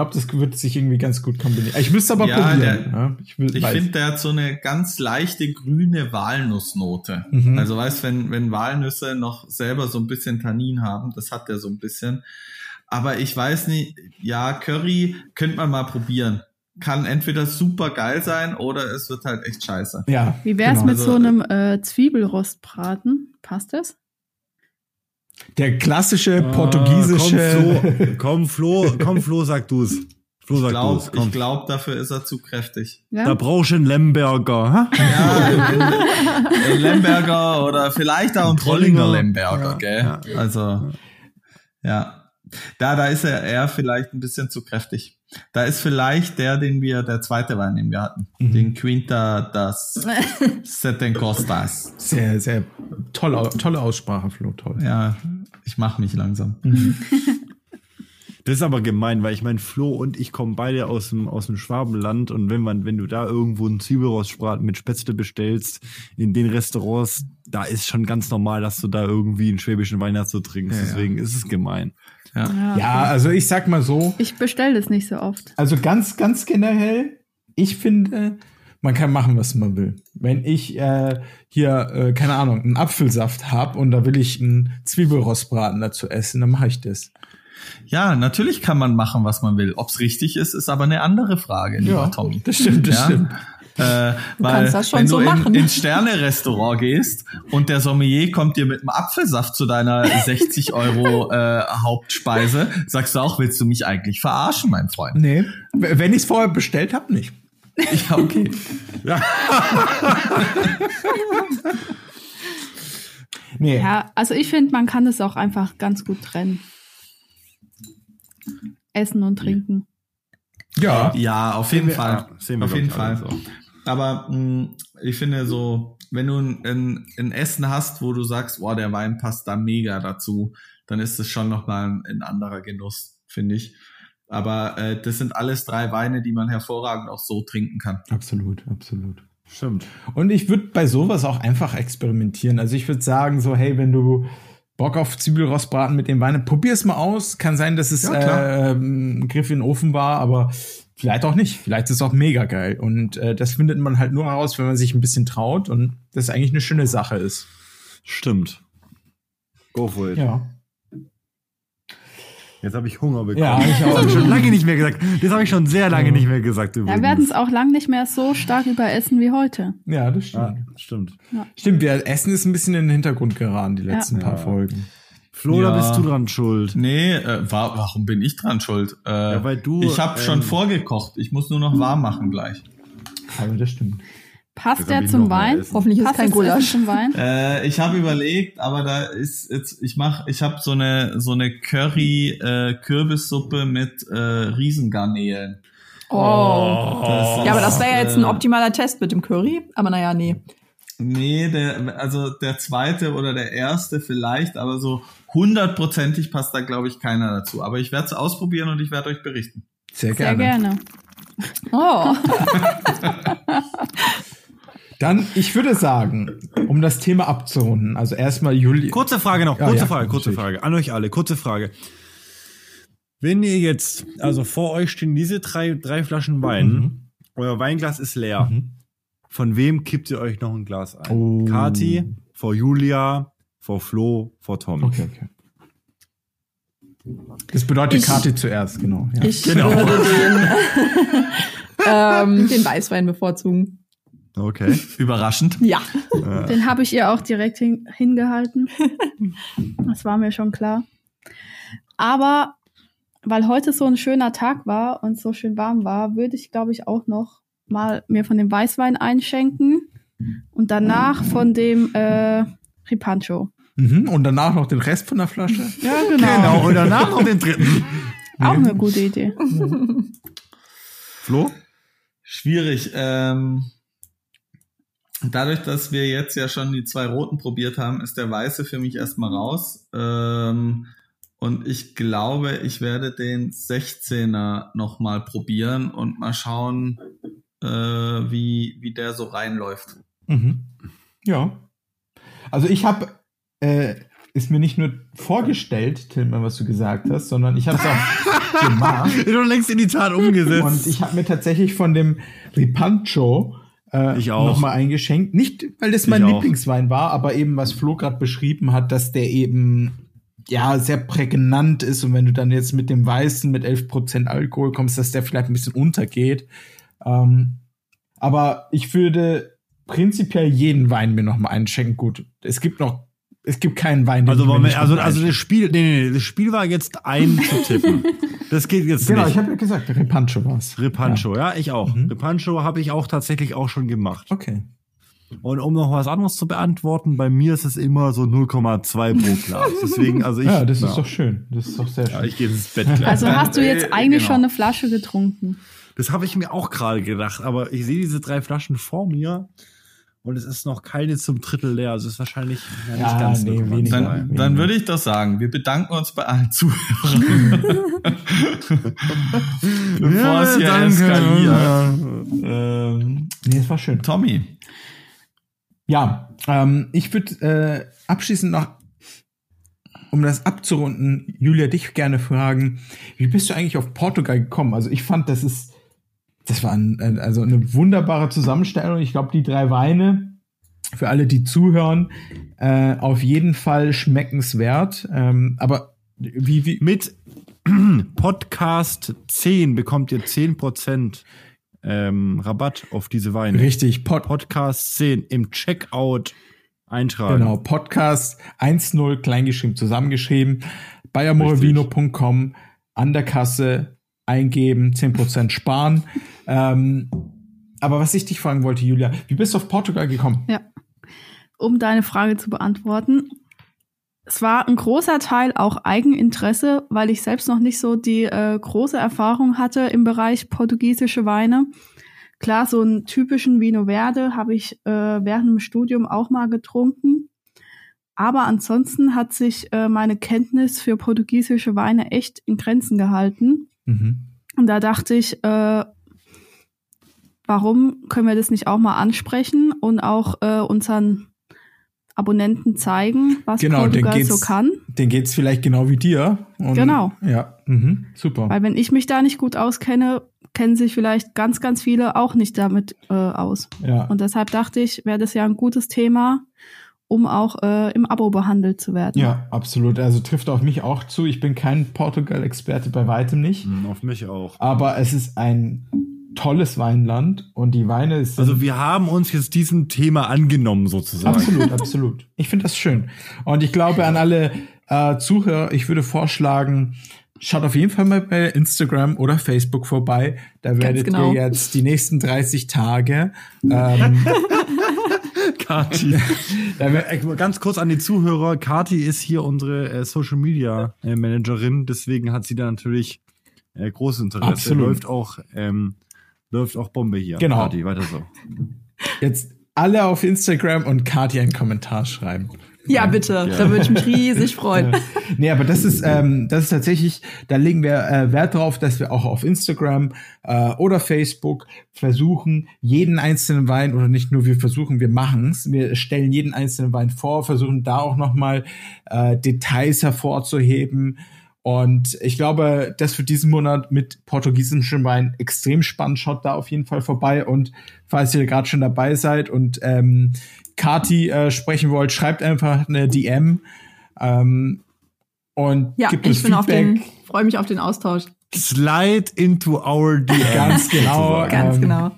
glaube, das wird sich irgendwie ganz gut kombinieren. Ich müsste aber ja, probieren. Der, ja, ich ich finde, der hat so eine ganz leichte grüne Walnussnote. Mhm. Also weißt, wenn wenn Walnüsse noch selber so ein bisschen Tannin haben, das hat der so ein bisschen. Aber ich weiß nicht, ja, Curry könnte man mal probieren. Kann entweder super geil sein oder es wird halt echt scheiße. Ja. Wie wär's genau. mit also, so einem äh, Zwiebelrostbraten? Passt das? Der klassische ah, portugiesische. Komm, Flo, komm, Flo, komm, Flo sag du's. Flo, sag ich glaube, ich glaub, dafür ist er zu kräftig. Ja? Da brauchst du einen Lemberger. Ha? Ja, ein Lemberger oder vielleicht auch ein Trollinger Lemberger, ja, gell? Ja. Also, ja. Da, da ist er eher vielleicht ein bisschen zu kräftig. Da ist vielleicht der, den wir, der zweite Wein, den wir hatten. Mhm. Den Quinta das Seten Costas. Sehr, sehr tolle, tolle Aussprache, Flo, toll. Ja, ich mache mich langsam. Mhm. Das ist aber gemein, weil ich meine, Flo und ich kommen beide aus dem, aus dem Schwabenland und wenn man, wenn du da irgendwo einen Zwiebelrostbraten mit Spätzle bestellst, in den Restaurants, da ist schon ganz normal, dass du da irgendwie einen schwäbischen Wein dazu trinkst. Ja, Deswegen ja. ist es gemein. Ja. ja, also ich sag mal so. Ich bestelle das nicht so oft. Also ganz, ganz generell, ich finde, man kann machen, was man will. Wenn ich äh, hier, äh, keine Ahnung, einen Apfelsaft hab und da will ich einen Zwiebelrostbraten dazu essen, dann mache ich das. Ja, natürlich kann man machen, was man will. Ob's richtig ist, ist aber eine andere Frage, lieber ja, Tommy. Das stimmt, das ja? stimmt. Äh, weil wenn du in, ins Sterne-Restaurant gehst und der Sommelier kommt dir mit einem Apfelsaft zu deiner 60 Euro äh, Hauptspeise, sagst du auch, willst du mich eigentlich verarschen, mein Freund? Nee, wenn ich es vorher bestellt habe, nicht. Ja, okay. ja. nee. ja, also ich finde, man kann es auch einfach ganz gut trennen. Essen und Trinken. Ja, ja, auf jeden Fall. Ja, auf jeden Fall. So. Aber mh, hm, ich finde so, wenn du ein, ein, Essen hast, wo du sagst, boah, der Wein passt da mega dazu, dann ist es schon nochmal ein, ein anderer Genuss, finde ich. Aber äh, das sind alles drei Weine, die man hervorragend auch so trinken kann. Absolut, absolut. Stimmt. Und ich würde bei sowas auch einfach experimentieren. Also ich würde sagen, so, hey, wenn du Bock auf Zwiebelrostbraten mit dem Wein. Probier's mal aus. Kann sein, dass es ja, äh, ein Griff in den Ofen war, aber vielleicht auch nicht. Vielleicht ist es auch mega geil. Und äh, das findet man halt nur heraus, wenn man sich ein bisschen traut und das eigentlich eine schöne Sache ist. Stimmt. Go for it. Ja. Jetzt habe ich Hunger bekommen. Ja, ich auch. Das habe ich schon lange nicht mehr gesagt. Das habe ich schon sehr lange nicht mehr gesagt. Übrigens. Ja, wir werden es auch lange nicht mehr so stark überessen wie heute. Ja, das stimmt. Ah, stimmt. Ja. Stimmt, wir Essen ist ein bisschen in den Hintergrund geraten, die letzten ja. paar Folgen. Flo, ja. da bist du dran schuld. Nee, äh, war, warum bin ich dran schuld? Äh, ja, weil du. Ich habe ähm, schon vorgekocht. Ich muss nur noch warm machen gleich. Aber das stimmt. Passt der zum Wein? Hoffentlich ist Passt kein Gulasch zum Wein. Äh, ich habe überlegt, aber da ist jetzt ich mach ich habe so eine so eine Curry äh, Kürbissuppe mit äh, Riesengarnelen. Oh. oh. Ja, aber das wäre ja jetzt ein äh, optimaler Test mit dem Curry, aber naja, nee. Nee, der, also der zweite oder der erste vielleicht, aber so hundertprozentig passt da, glaube ich, keiner dazu. Aber ich werde es ausprobieren und ich werde euch berichten. Sehr gerne. Sehr gerne. Oh. Dann, ich würde sagen, um das Thema abzurunden, also erstmal Juli. Kurze Frage noch, kurze ja, Frage, kurze Frage. An euch alle, kurze Frage. Wenn ihr jetzt, also vor euch stehen diese drei, drei Flaschen Wein, mhm. euer Weinglas ist leer. Mhm. Von wem kippt ihr euch noch ein Glas ein? Oh. Kati, vor Julia, vor Flo, vor Tom. Okay, okay. Das bedeutet ich, Kati zuerst, genau. Ja. Ich genau. würde den, ähm, den Weißwein bevorzugen. Okay. Überraschend. Ja. Den habe ich ihr auch direkt hin, hingehalten. Das war mir schon klar. Aber weil heute so ein schöner Tag war und so schön warm war, würde ich, glaube ich, auch noch mal mir von dem Weißwein einschenken und danach von dem äh, Ripancho. Mhm, und danach noch den Rest von der Flasche? Ja, genau. Genau, und danach noch den dritten. Auch eine gute Idee. Flo? Schwierig. Ähm, dadurch, dass wir jetzt ja schon die zwei roten probiert haben, ist der weiße für mich erstmal raus. Ähm, und ich glaube, ich werde den 16er nochmal probieren und mal schauen, äh, wie, wie der so reinläuft. Mhm. Ja. Also ich habe äh, ist mir nicht nur vorgestellt, Tilman, was du gesagt hast, sondern ich habe es auch gemacht. Du längst in die Tat umgesetzt. Und ich habe mir tatsächlich von dem Ripancho äh, ich auch. nochmal eingeschenkt. Nicht, weil das mein ich Lieblingswein auch. war, aber eben, was Flo gerade beschrieben hat, dass der eben ja sehr prägnant ist und wenn du dann jetzt mit dem Weißen mit 11% Alkohol kommst, dass der vielleicht ein bisschen untergeht. Ähm, aber ich würde prinzipiell jeden Wein mir nochmal einschenken. Gut, es gibt noch es gibt keinen Wein. Den also, wir, also, also das Spiel, nee, nee, nee, das Spiel war jetzt ein zu tippen. Das geht jetzt genau, nicht. ich habe ja gesagt, Repancho war's. Repancho, ja, ja ich auch. Mhm. Repancho habe ich auch tatsächlich auch schon gemacht. Okay. Und um noch was anderes zu beantworten, bei mir ist es immer so 0,2 pro Glas. Deswegen, also ich. Ja, das ja. ist doch schön. Das ist doch sehr schön. Ja, ich gehe ins Bett gleich. Also hast du jetzt eigentlich genau. schon eine Flasche getrunken? Das habe ich mir auch gerade gedacht, aber ich sehe diese drei Flaschen vor mir und es ist noch keine zum Drittel leer. Also es ist wahrscheinlich ja, nicht ja, ganz nee, weniger, Dann, weniger. dann würde ich doch sagen, wir bedanken uns bei allen Zuhörern. Bevor ja, es hier danke. eskaliert. Ähm, nee, es war schön. Tommy. Ja, ähm, ich würde äh, abschließend noch, um das abzurunden, Julia, dich gerne fragen, wie bist du eigentlich auf Portugal gekommen? Also ich fand, das ist, das war ein, also eine wunderbare Zusammenstellung. Ich glaube, die drei Weine, für alle, die zuhören, äh, auf jeden Fall schmeckenswert. Ähm, aber wie, wie mit Podcast 10 bekommt ihr 10 Prozent ähm, Rabatt auf diese Weine. Richtig, Pod Podcast 10 im Checkout eintragen. Genau, Podcast 1.0 kleingeschrieben, zusammengeschrieben, bayermoravino.com an der Kasse eingeben, 10% sparen. ähm, aber was ich dich fragen wollte, Julia, wie bist du auf Portugal gekommen? Ja, um deine Frage zu beantworten es war ein großer Teil auch Eigeninteresse, weil ich selbst noch nicht so die äh, große Erfahrung hatte im Bereich portugiesische Weine. Klar, so einen typischen Vino Verde habe ich äh, während dem Studium auch mal getrunken. Aber ansonsten hat sich äh, meine Kenntnis für portugiesische Weine echt in Grenzen gehalten. Mhm. Und da dachte ich, äh, warum können wir das nicht auch mal ansprechen und auch äh, unseren Abonnenten zeigen, was genau, Portugal so kann. Den geht's vielleicht genau wie dir. Und, genau. Ja, mhm, super. Weil wenn ich mich da nicht gut auskenne, kennen sich vielleicht ganz, ganz viele auch nicht damit äh, aus. Ja. Und deshalb dachte ich, wäre das ja ein gutes Thema, um auch äh, im Abo behandelt zu werden. Ja, absolut. Also trifft auf mich auch zu. Ich bin kein Portugal-Experte, bei weitem nicht. Mhm, auf mich auch. Aber es ist ein tolles Weinland und die Weine sind. Also wir haben uns jetzt diesem Thema angenommen sozusagen. Absolut, absolut. Ich finde das schön. Und ich glaube an alle äh, Zuhörer, ich würde vorschlagen, schaut auf jeden Fall mal bei Instagram oder Facebook vorbei. Da werdet genau. ihr jetzt die nächsten 30 Tage ähm, Kati. Ganz kurz an die Zuhörer. Kati ist hier unsere äh, Social Media äh, Managerin, deswegen hat sie da natürlich äh, großes Interesse. Absolut. Läuft auch ähm, läuft auch Bombe hier. Genau. Kati, weiter so. Jetzt alle auf Instagram und Kati einen Kommentar schreiben. Ja, bitte. Ja. Da würde ich mich riesig freuen. nee, aber das ist, ähm, das ist tatsächlich, da legen wir äh, Wert drauf, dass wir auch auf Instagram äh, oder Facebook versuchen, jeden einzelnen Wein, oder nicht nur wir versuchen, wir machen's, wir stellen jeden einzelnen Wein vor, versuchen da auch nochmal äh, Details hervorzuheben, und ich glaube, das wird diesen Monat mit portugiesischem Wein extrem spannend. Schaut da auf jeden Fall vorbei. Und falls ihr gerade schon dabei seid und ähm, Kati äh, sprechen wollt, schreibt einfach eine DM. Ähm, und ja, gibt ich bin auf den, freue mich auf den Austausch. Slide into our DM. Ganz genau. Ganz ähm, genau.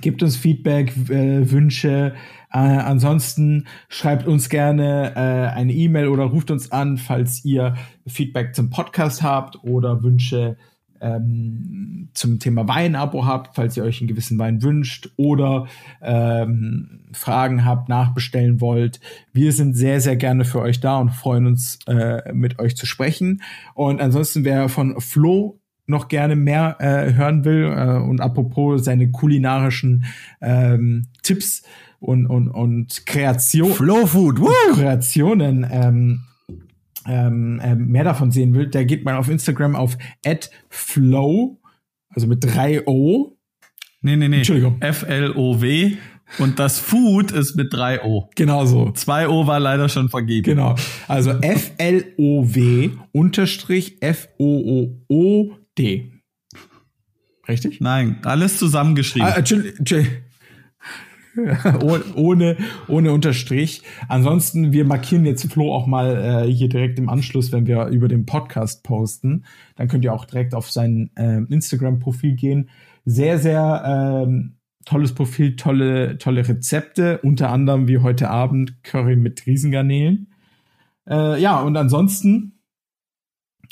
Gibt uns Feedback, äh, Wünsche, äh, ansonsten schreibt uns gerne äh, eine E-Mail oder ruft uns an, falls ihr Feedback zum Podcast habt oder Wünsche ähm, zum Thema Weinabo habt, falls ihr euch einen gewissen Wein wünscht oder ähm, Fragen habt, nachbestellen wollt. Wir sind sehr, sehr gerne für euch da und freuen uns, äh, mit euch zu sprechen. Und ansonsten, wer von Flo noch gerne mehr äh, hören will äh, und apropos seine kulinarischen ähm, Tipps und, und, und Kreation, Flow Food, Woo! Kreationen ähm, ähm, äh, mehr davon sehen will, der geht mal auf Instagram auf @flow, also mit drei O. Nee, nee, nee. Entschuldigung. F-L-O-W. Und das Food ist mit drei O. Genau so. Zwei O war leider schon vergeben. Genau. Also F-L-O-W unterstrich F-O-O-O-D. Richtig? Nein, alles zusammengeschrieben. Ah, Entschuldigung. ohne, ohne Unterstrich. Ansonsten, wir markieren jetzt Flo auch mal äh, hier direkt im Anschluss, wenn wir über den Podcast posten. Dann könnt ihr auch direkt auf sein äh, Instagram-Profil gehen. Sehr, sehr ähm, tolles Profil, tolle, tolle Rezepte, unter anderem wie heute Abend Curry mit Riesengarnelen. Äh, ja, und ansonsten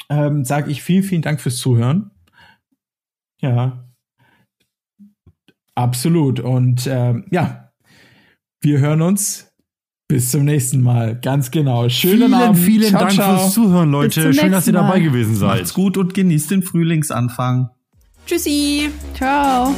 ähm, sage ich vielen, vielen Dank fürs Zuhören. Ja, Absolut. Und äh, ja, Wir hören uns. Bis zum nächsten Mal. Ganz genau. Schönen vielen, Abend. Vielen ciao, Dank ciao. fürs Zuhören, Leute. Schön, dass ihr dabei Mal. gewesen seid. Macht's gut und genießt den Frühlingsanfang. Tschüssi. Ciao.